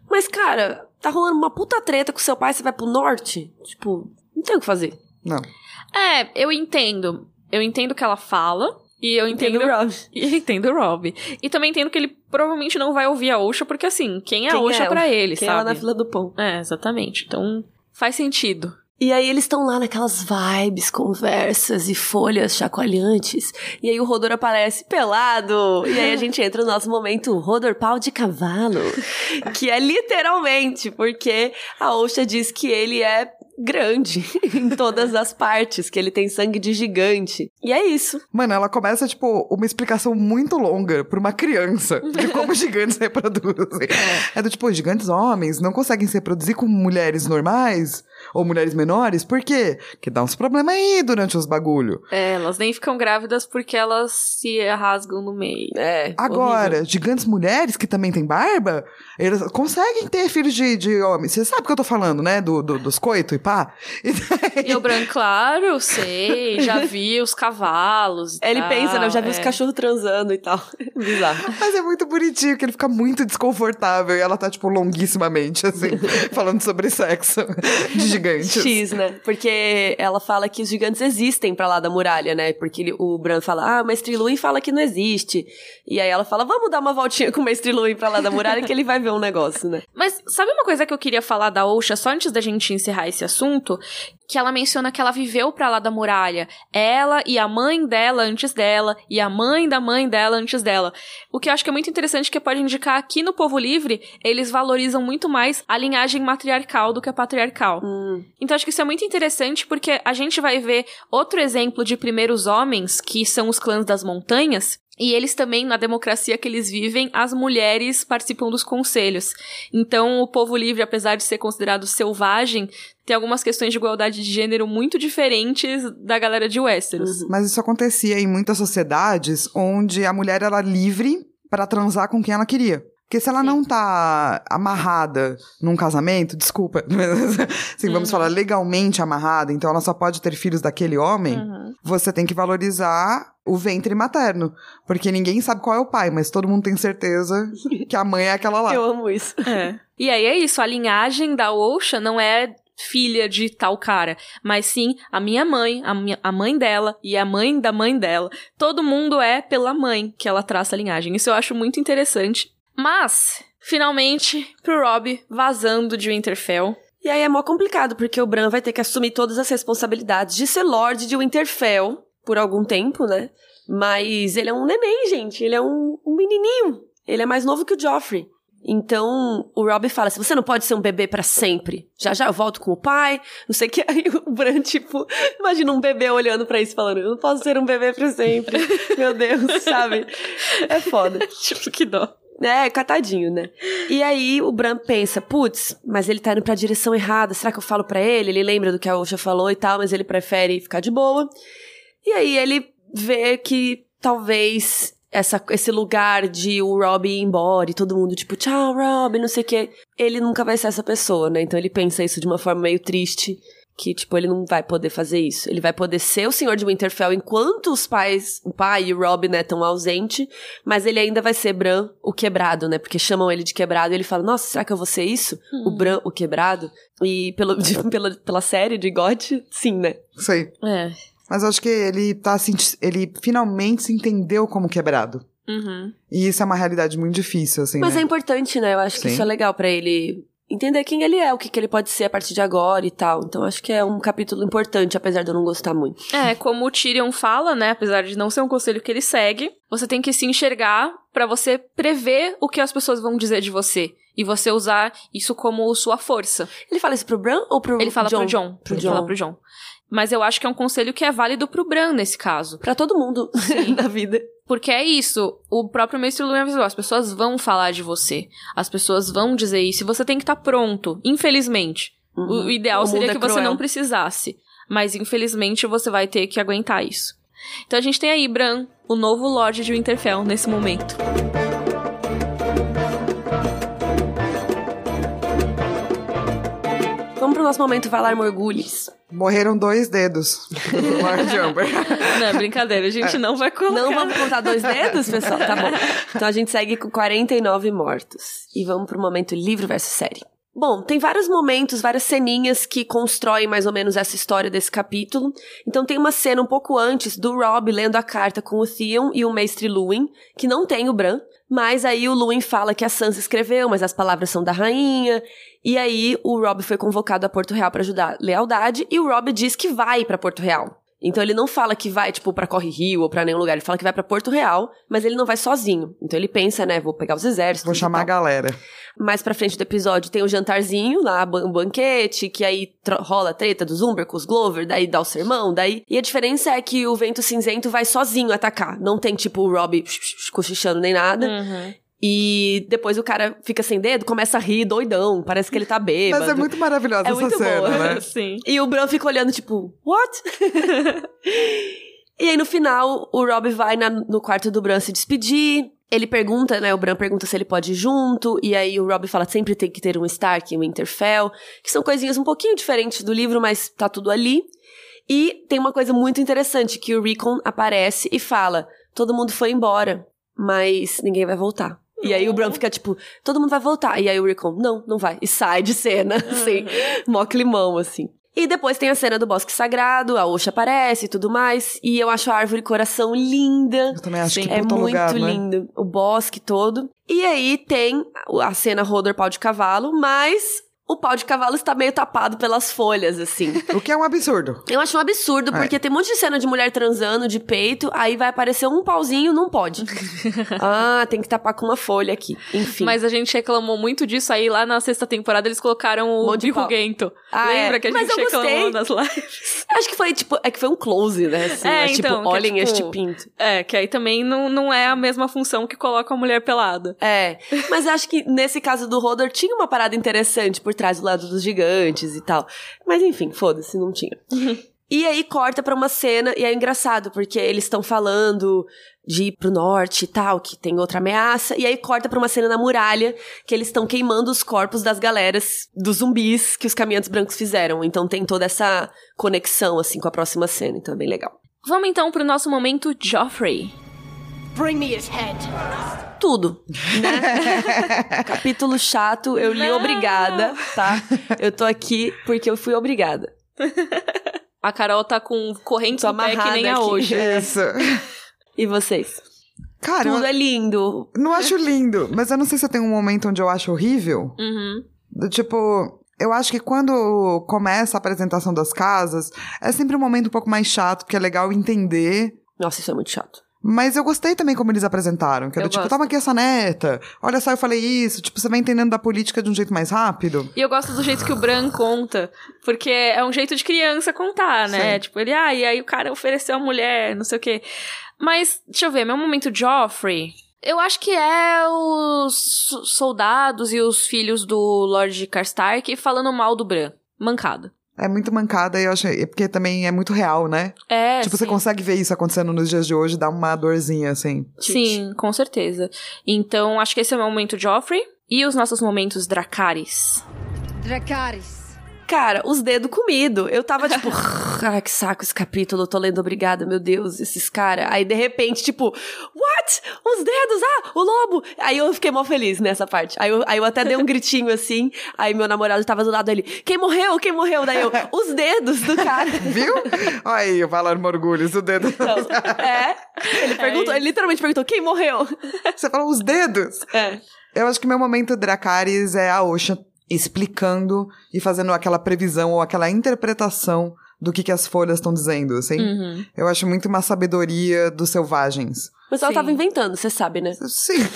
Mas, cara, tá rolando uma puta treta com seu pai, você vai pro norte? Tipo, não tem o que fazer. Não. É, eu entendo. Eu entendo o que ela fala. E eu entendo. Entendo o Rob. E entendo o Rob. E também entendo que ele provavelmente não vai ouvir a Osha, porque assim, quem é a Quem Osha é ela? pra ele, Quem é lá sabe? na fila do pão. É, exatamente. Então, faz sentido. E aí eles estão lá naquelas vibes, conversas e folhas chacoalhantes. E aí o Rodor aparece pelado. E aí a gente entra no nosso momento Rodor pau de cavalo. que é literalmente porque a Osha diz que ele é grande em todas as partes, que ele tem sangue de gigante. E é isso. Mano, ela começa, tipo, uma explicação muito longa pra uma criança de como gigantes reproduzem. É. do tipo, gigantes homens não conseguem se reproduzir com mulheres normais ou mulheres menores, por quê? Que dá uns problemas aí durante os bagulho. É, elas nem ficam grávidas porque elas se rasgam no meio. É. Agora, horrível. gigantes mulheres que também têm barba, eles conseguem ter filhos de, de homens. Você sabe o que eu tô falando, né? Do, do- dos coito e pá. E daí- E o branco, claro, sei, já vi os cavalos. e Ele tal, pensa, né? Eu já vi os é. cachorros transando e tal. Bizarro. Mas é muito bonitinho, que ele fica muito desconfortável e ela tá, tipo, longuissimamente, assim, falando sobre sexo de gigantes. X, né? Porque ela fala que os gigantes existem pra lá da muralha, né? Porque ele- o Bran fala, ah, o Mestre Luin fala que não existe. E aí ela fala, vamos dar uma voltinha com o Mestre Luin pra lá da muralha que ele vai ver um negócio, né? Mas sabe uma coisa que eu queria falar da Osha, só antes da gente encerrar esse assunto? Que ela menciona que ela viveu pra lá da muralha. Ela e a mãe dela antes dela, e a mãe da mãe dela antes dela. O que eu acho que é muito interessante que pode indicar aqui no Povo Livre, eles valorizam muito mais a linhagem matriarcal do que a patriarcal. Hum, Então acho que isso é muito interessante porque a gente vai ver outro exemplo de primeiros homens, que são os clãs das montanhas, e eles também, na democracia que eles vivem, as mulheres participam dos conselhos. Então, o povo livre, apesar de ser considerado selvagem, tem algumas questões de igualdade de gênero muito diferentes da galera de Westeros. Mas isso acontecia em muitas sociedades onde a mulher era livre pra transar com quem ela queria. Porque se ela Sim. não tá amarrada num casamento, desculpa, mas, assim, vamos falar legalmente amarrada, então ela só pode ter filhos daquele homem, Uhum. você tem que valorizar o ventre materno. Porque ninguém sabe qual é o pai, mas todo mundo tem certeza que a mãe é aquela lá. eu amo isso. É. E aí é isso, a linhagem da Osha não é filha de tal cara, mas sim a minha mãe, a, minha, a mãe dela e a mãe da mãe dela. Todo mundo é pela mãe que ela traça a linhagem. Isso eu acho muito interessante. Mas, finalmente, pro Rob vazando de Winterfell. E aí é mó complicado, porque o Bran vai ter que assumir todas as responsabilidades de ser Lorde de Winterfell por algum tempo, né? Mas ele é um neném, gente. Ele é um, um menininho. Ele é mais novo que o Joffrey. Então, o Robb fala assim, você não pode ser um bebê pra sempre. Já já eu volto com o pai, não sei o que. Aí o Bran, tipo, imagina um bebê olhando pra isso falando, eu não posso ser um bebê pra sempre. Meu Deus, sabe? É foda. tipo, que dó. É, catadinho, né? E aí o Bran pensa, putz, mas ele tá indo pra direção errada, será que eu falo pra ele? Ele lembra do que a Osha falou e tal, mas ele prefere ficar de boa. E aí ele vê que talvez essa, esse lugar de o Rob ir embora e todo mundo tipo, tchau, Rob, não sei o quê. Ele nunca vai ser essa pessoa, né? Então ele pensa isso de uma forma meio triste. Que, tipo, ele não vai poder fazer isso. Ele vai poder ser o senhor de Winterfell enquanto os pais, o pai e o Rob, né, estão ausentes. Mas ele ainda vai ser Bran, o quebrado, né? Porque chamam ele de quebrado e ele fala, nossa, será que eu vou ser isso? O Bran, o quebrado? E pelo, de- pela, pela série de GOT, sim, né? Sei. É. Mas eu acho que ele tá se, ele finalmente se entendeu como quebrado. Uhum. E isso é uma realidade muito difícil, assim, Mas né? é importante, né? Eu acho que Sim. isso é legal pra ele entender quem ele é, o que, que ele pode ser a partir de agora e tal. Então acho que é um capítulo importante, apesar de eu não gostar muito. É, como o Tyrion fala, né, apesar de não ser um conselho que ele segue, você tem que se enxergar pra você prever o que as pessoas vão dizer de você e você usar isso como sua força. Ele fala isso pro Bran ou pro Ele fala John? pro John. Pro ele John. fala pro John. Mas eu acho que é um conselho que é válido pro Bran nesse caso. Pra todo mundo na vida. Porque é isso, o próprio Mestre Lumière avisou, as pessoas vão falar de você. As pessoas vão dizer isso e você tem que estar pronto, infelizmente. O- Uhum. O ideal O seria mundo que é você não precisasse. Mas infelizmente você vai ter que aguentar isso. Então a gente tem aí Bran, o novo Lorde de Winterfell nesse momento. Nosso momento Valar Morgulhos. Morreram dois dedos do Mark Jumper. Não, brincadeira, a gente não vai colocar. Não vamos contar dois dedos, pessoal? Tá bom. Então a gente segue com 49 mortos. E vamos pro momento livro versus série. Bom, tem vários momentos, várias ceninhas que constroem mais ou menos essa história desse capítulo. Então tem uma cena um pouco antes do Rob lendo a carta com o Theon e o Mestre Luwin, que não tem o Bran, mas aí o Luwin fala que a Sansa escreveu, mas as palavras são da rainha. E aí o Rob foi convocado a Porto Real para ajudar Lealdade e o Rob diz que vai para Porto Real. Então ele não fala que vai, tipo, pra Corre Rio ou pra nenhum lugar. Ele fala que vai para Porto Real, mas ele não vai sozinho. Então ele pensa, né, vou pegar os exércitos. Vou chamar a galera. Mais pra frente do episódio tem o jantarzinho lá, um banquete, que aí rola a treta dos Umber com os Glover, daí dá o sermão, daí... E a diferença é que o Vento Cinzento vai sozinho atacar. Não tem, tipo, o Rob cochichando nem nada. Uhum. E depois o cara fica sem dedo, começa a rir doidão, parece que ele tá bêbado. Mas é muito maravilhosa É essa muito cena, boa. né? Sim. E o Bran fica olhando, tipo, what? e aí no final, o Rob vai na- no quarto do Bran se despedir. Ele pergunta, né? O Bran pergunta se ele pode ir junto. E aí o Rob fala sempre tem que ter um Stark e um Winterfell. Que são coisinhas um pouquinho diferentes do livro, mas tá tudo ali. E tem uma coisa muito interessante, que o Rickon aparece e fala, todo mundo foi embora, mas ninguém vai voltar. E aí o Bran fica tipo, todo mundo vai voltar. E aí o Rickon, não, não vai. E sai de cena, assim, mó climão, assim. E depois tem a cena do Bosque Sagrado, a Osha aparece e tudo mais. E eu acho a árvore coração linda. Eu também acho Sim, que É muito lugar, né? lindo. O bosque todo. E aí tem a cena Rodor pau de cavalo, mas o pau de cavalo está meio tapado pelas folhas, assim. O que é um absurdo. Eu acho um absurdo, É. porque tem um monte de cena de mulher transando de peito, aí vai aparecer um pauzinho, não pode. ah, tem que tapar com uma folha aqui. Enfim. Mas a gente reclamou muito disso aí lá na sexta temporada, eles colocaram o Monte birruguento. Ah, Lembra é. que a gente reclamou nas lives? Acho que foi tipo, é que foi um close, né? Assim, É, mas, então, tipo, que é, olhem tipo, este pinto. É, que aí também não, não é a mesma função que coloca a mulher pelada. É, mas eu acho que nesse caso do Rodor tinha uma parada interessante por trás do lado dos gigantes e tal. Mas enfim, foda-se, não tinha. E aí corta pra uma cena, e é engraçado, porque eles estão falando de ir pro norte e tal, que tem outra ameaça, e aí corta pra uma cena na muralha, que eles estão queimando os corpos das galeras, dos zumbis que os caminhantes brancos fizeram. Então tem toda essa conexão, assim, com a próxima cena, então é bem legal. Vamos então pro nosso momento Joffrey. Bring me his head. Tudo, né? Capítulo chato, eu li Não. obrigada, tá? Eu tô aqui porque eu fui obrigada. A Carol tá com corrente no pé que amarrada nem a aqui. hoje. Isso. E vocês? Cara, Tudo eu é lindo. não acho lindo, mas eu não sei se eu tenho um momento onde eu acho horrível. Uhum. Do tipo, eu acho que quando começa a apresentação das casas, é sempre um momento um pouco mais chato, porque é legal entender. Nossa, isso é muito chato. Mas eu gostei também como eles apresentaram. Que era Eu tipo, gosto. toma aqui essa neta. Olha só, eu falei isso. Tipo, você vai entendendo da política de um jeito mais rápido. E eu gosto do jeito que o Bran conta, porque é um jeito de criança contar, né? Sim. Tipo, ele, ah, e aí o cara ofereceu a mulher, não sei o quê. Mas, deixa eu ver, meu momento Joffrey. Eu acho que é os so- soldados e os filhos do Lord Karstark falando mal do Bran. Mancada. É muito mancada e eu achei. Porque também é muito real, né? É, tipo, você sim. consegue ver isso acontecendo nos dias de hoje, dá uma dorzinha, assim. Sim, com certeza. Então, acho que esse é o meu momento Joffrey. E os nossos momentos Dracarys. Dracarys. Cara, os dedos comido. Eu tava tipo, ai que saco esse capítulo, eu tô lendo obrigada, meu Deus, esses caras. Aí de repente, tipo, what? Os dedos, ah, o lobo. Aí eu fiquei mó feliz nessa parte. Aí eu, aí eu até dei um gritinho assim. Aí meu namorado tava do lado dele, quem morreu? Quem morreu? Daí eu, os dedos do cara. Viu? Olha aí, o Valar Morgulhos, o dedo. Então, é. Ele perguntou, ele literalmente perguntou, quem morreu? Você falou os dedos. É. Eu acho que meu momento Dracarys é a Osha explicando e fazendo aquela previsão ou aquela interpretação do que, que as folhas estão dizendo, assim. Uhum. Eu acho muito uma sabedoria dos selvagens. Mas ela Sim. tava inventando, você sabe, né? Sim.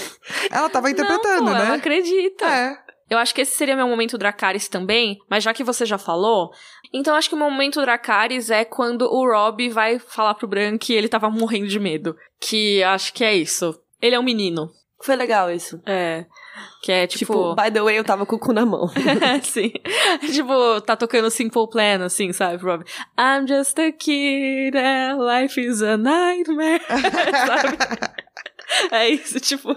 Ela tava interpretando, não, pô, né? Ela acredita. É. Eu acho que esse seria meu momento Dracarys também, mas já que você já falou, então acho que o meu momento Dracarys é quando o Rob vai falar pro Bran que ele tava morrendo de medo. Que acho que é isso. Ele é um menino. Foi legal isso. É. Que é tipo. Tipo, by the way, eu tava com o cu na mão. Sim. Tipo, tá tocando Simple Plan, assim, sabe, Rob? I'm just a kid and life is a nightmare. sabe? É isso, tipo,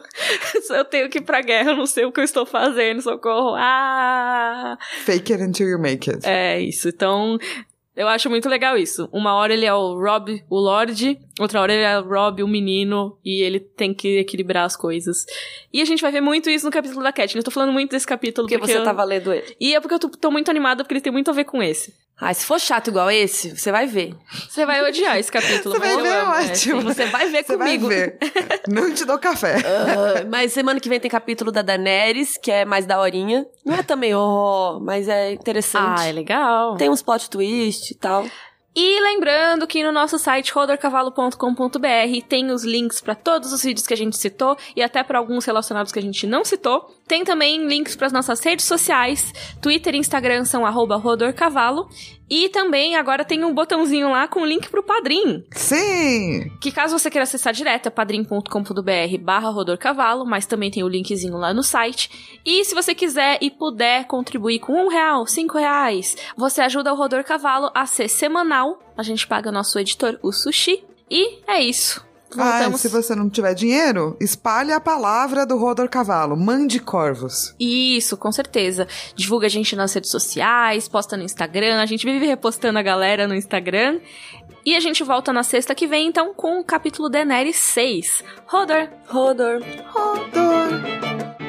eu tenho que ir pra guerra, eu não sei o que eu estou fazendo, socorro. Ah! Fake it until you make it. É isso. Então, eu acho muito legal isso. Uma hora ele é o Rob, o Lorde, outra hora ele é o Rob, o menino, e ele tem que equilibrar as coisas. E a gente vai ver muito isso no capítulo da Cat. Eu tô falando muito desse capítulo Porque porque, você eu... tava lendo ele. E é porque eu tô, tô muito animada, porque ele tem muito a ver com esse. Ah, se for chato igual esse, você vai ver. Você vai odiar esse capítulo, Você mas vai ver, amo, é, ótimo. Você vai ver Você vai comigo. ver. Não te dou café. Ah, mas semana que vem tem capítulo da Daenerys, que é mais daorinha. Não é também, ó, mas é interessante. Ah, é legal. Tem uns plot twist e tal. E lembrando que no nosso site rodorcavalo.com.br tem os links para todos os vídeos que a gente citou e até para alguns relacionados que a gente não citou. Tem também links para as nossas redes sociais, Twitter e Instagram são rodorcavalo. E também agora tem um botãozinho lá com link pro Padrim. Sim! Que caso você queira acessar direto é padrim.com.br barra rodorcavalo, mas também tem o linkzinho lá no site. E se você quiser e puder contribuir com um real, cinco reais, você ajuda o Rodor Cavalo a ser semanal. A gente paga nosso editor, o Sushi. E é isso. Ah, Voltamos. se você não tiver dinheiro, espalhe a palavra do Rodor Cavalo. Mande corvos. Isso, com certeza. Divulga a gente nas redes sociais, posta no Instagram. A gente vive repostando a galera no Instagram. E a gente volta na sexta que vem, então, com o capítulo Daenerys 6. Rodor! Rodor. Rodor.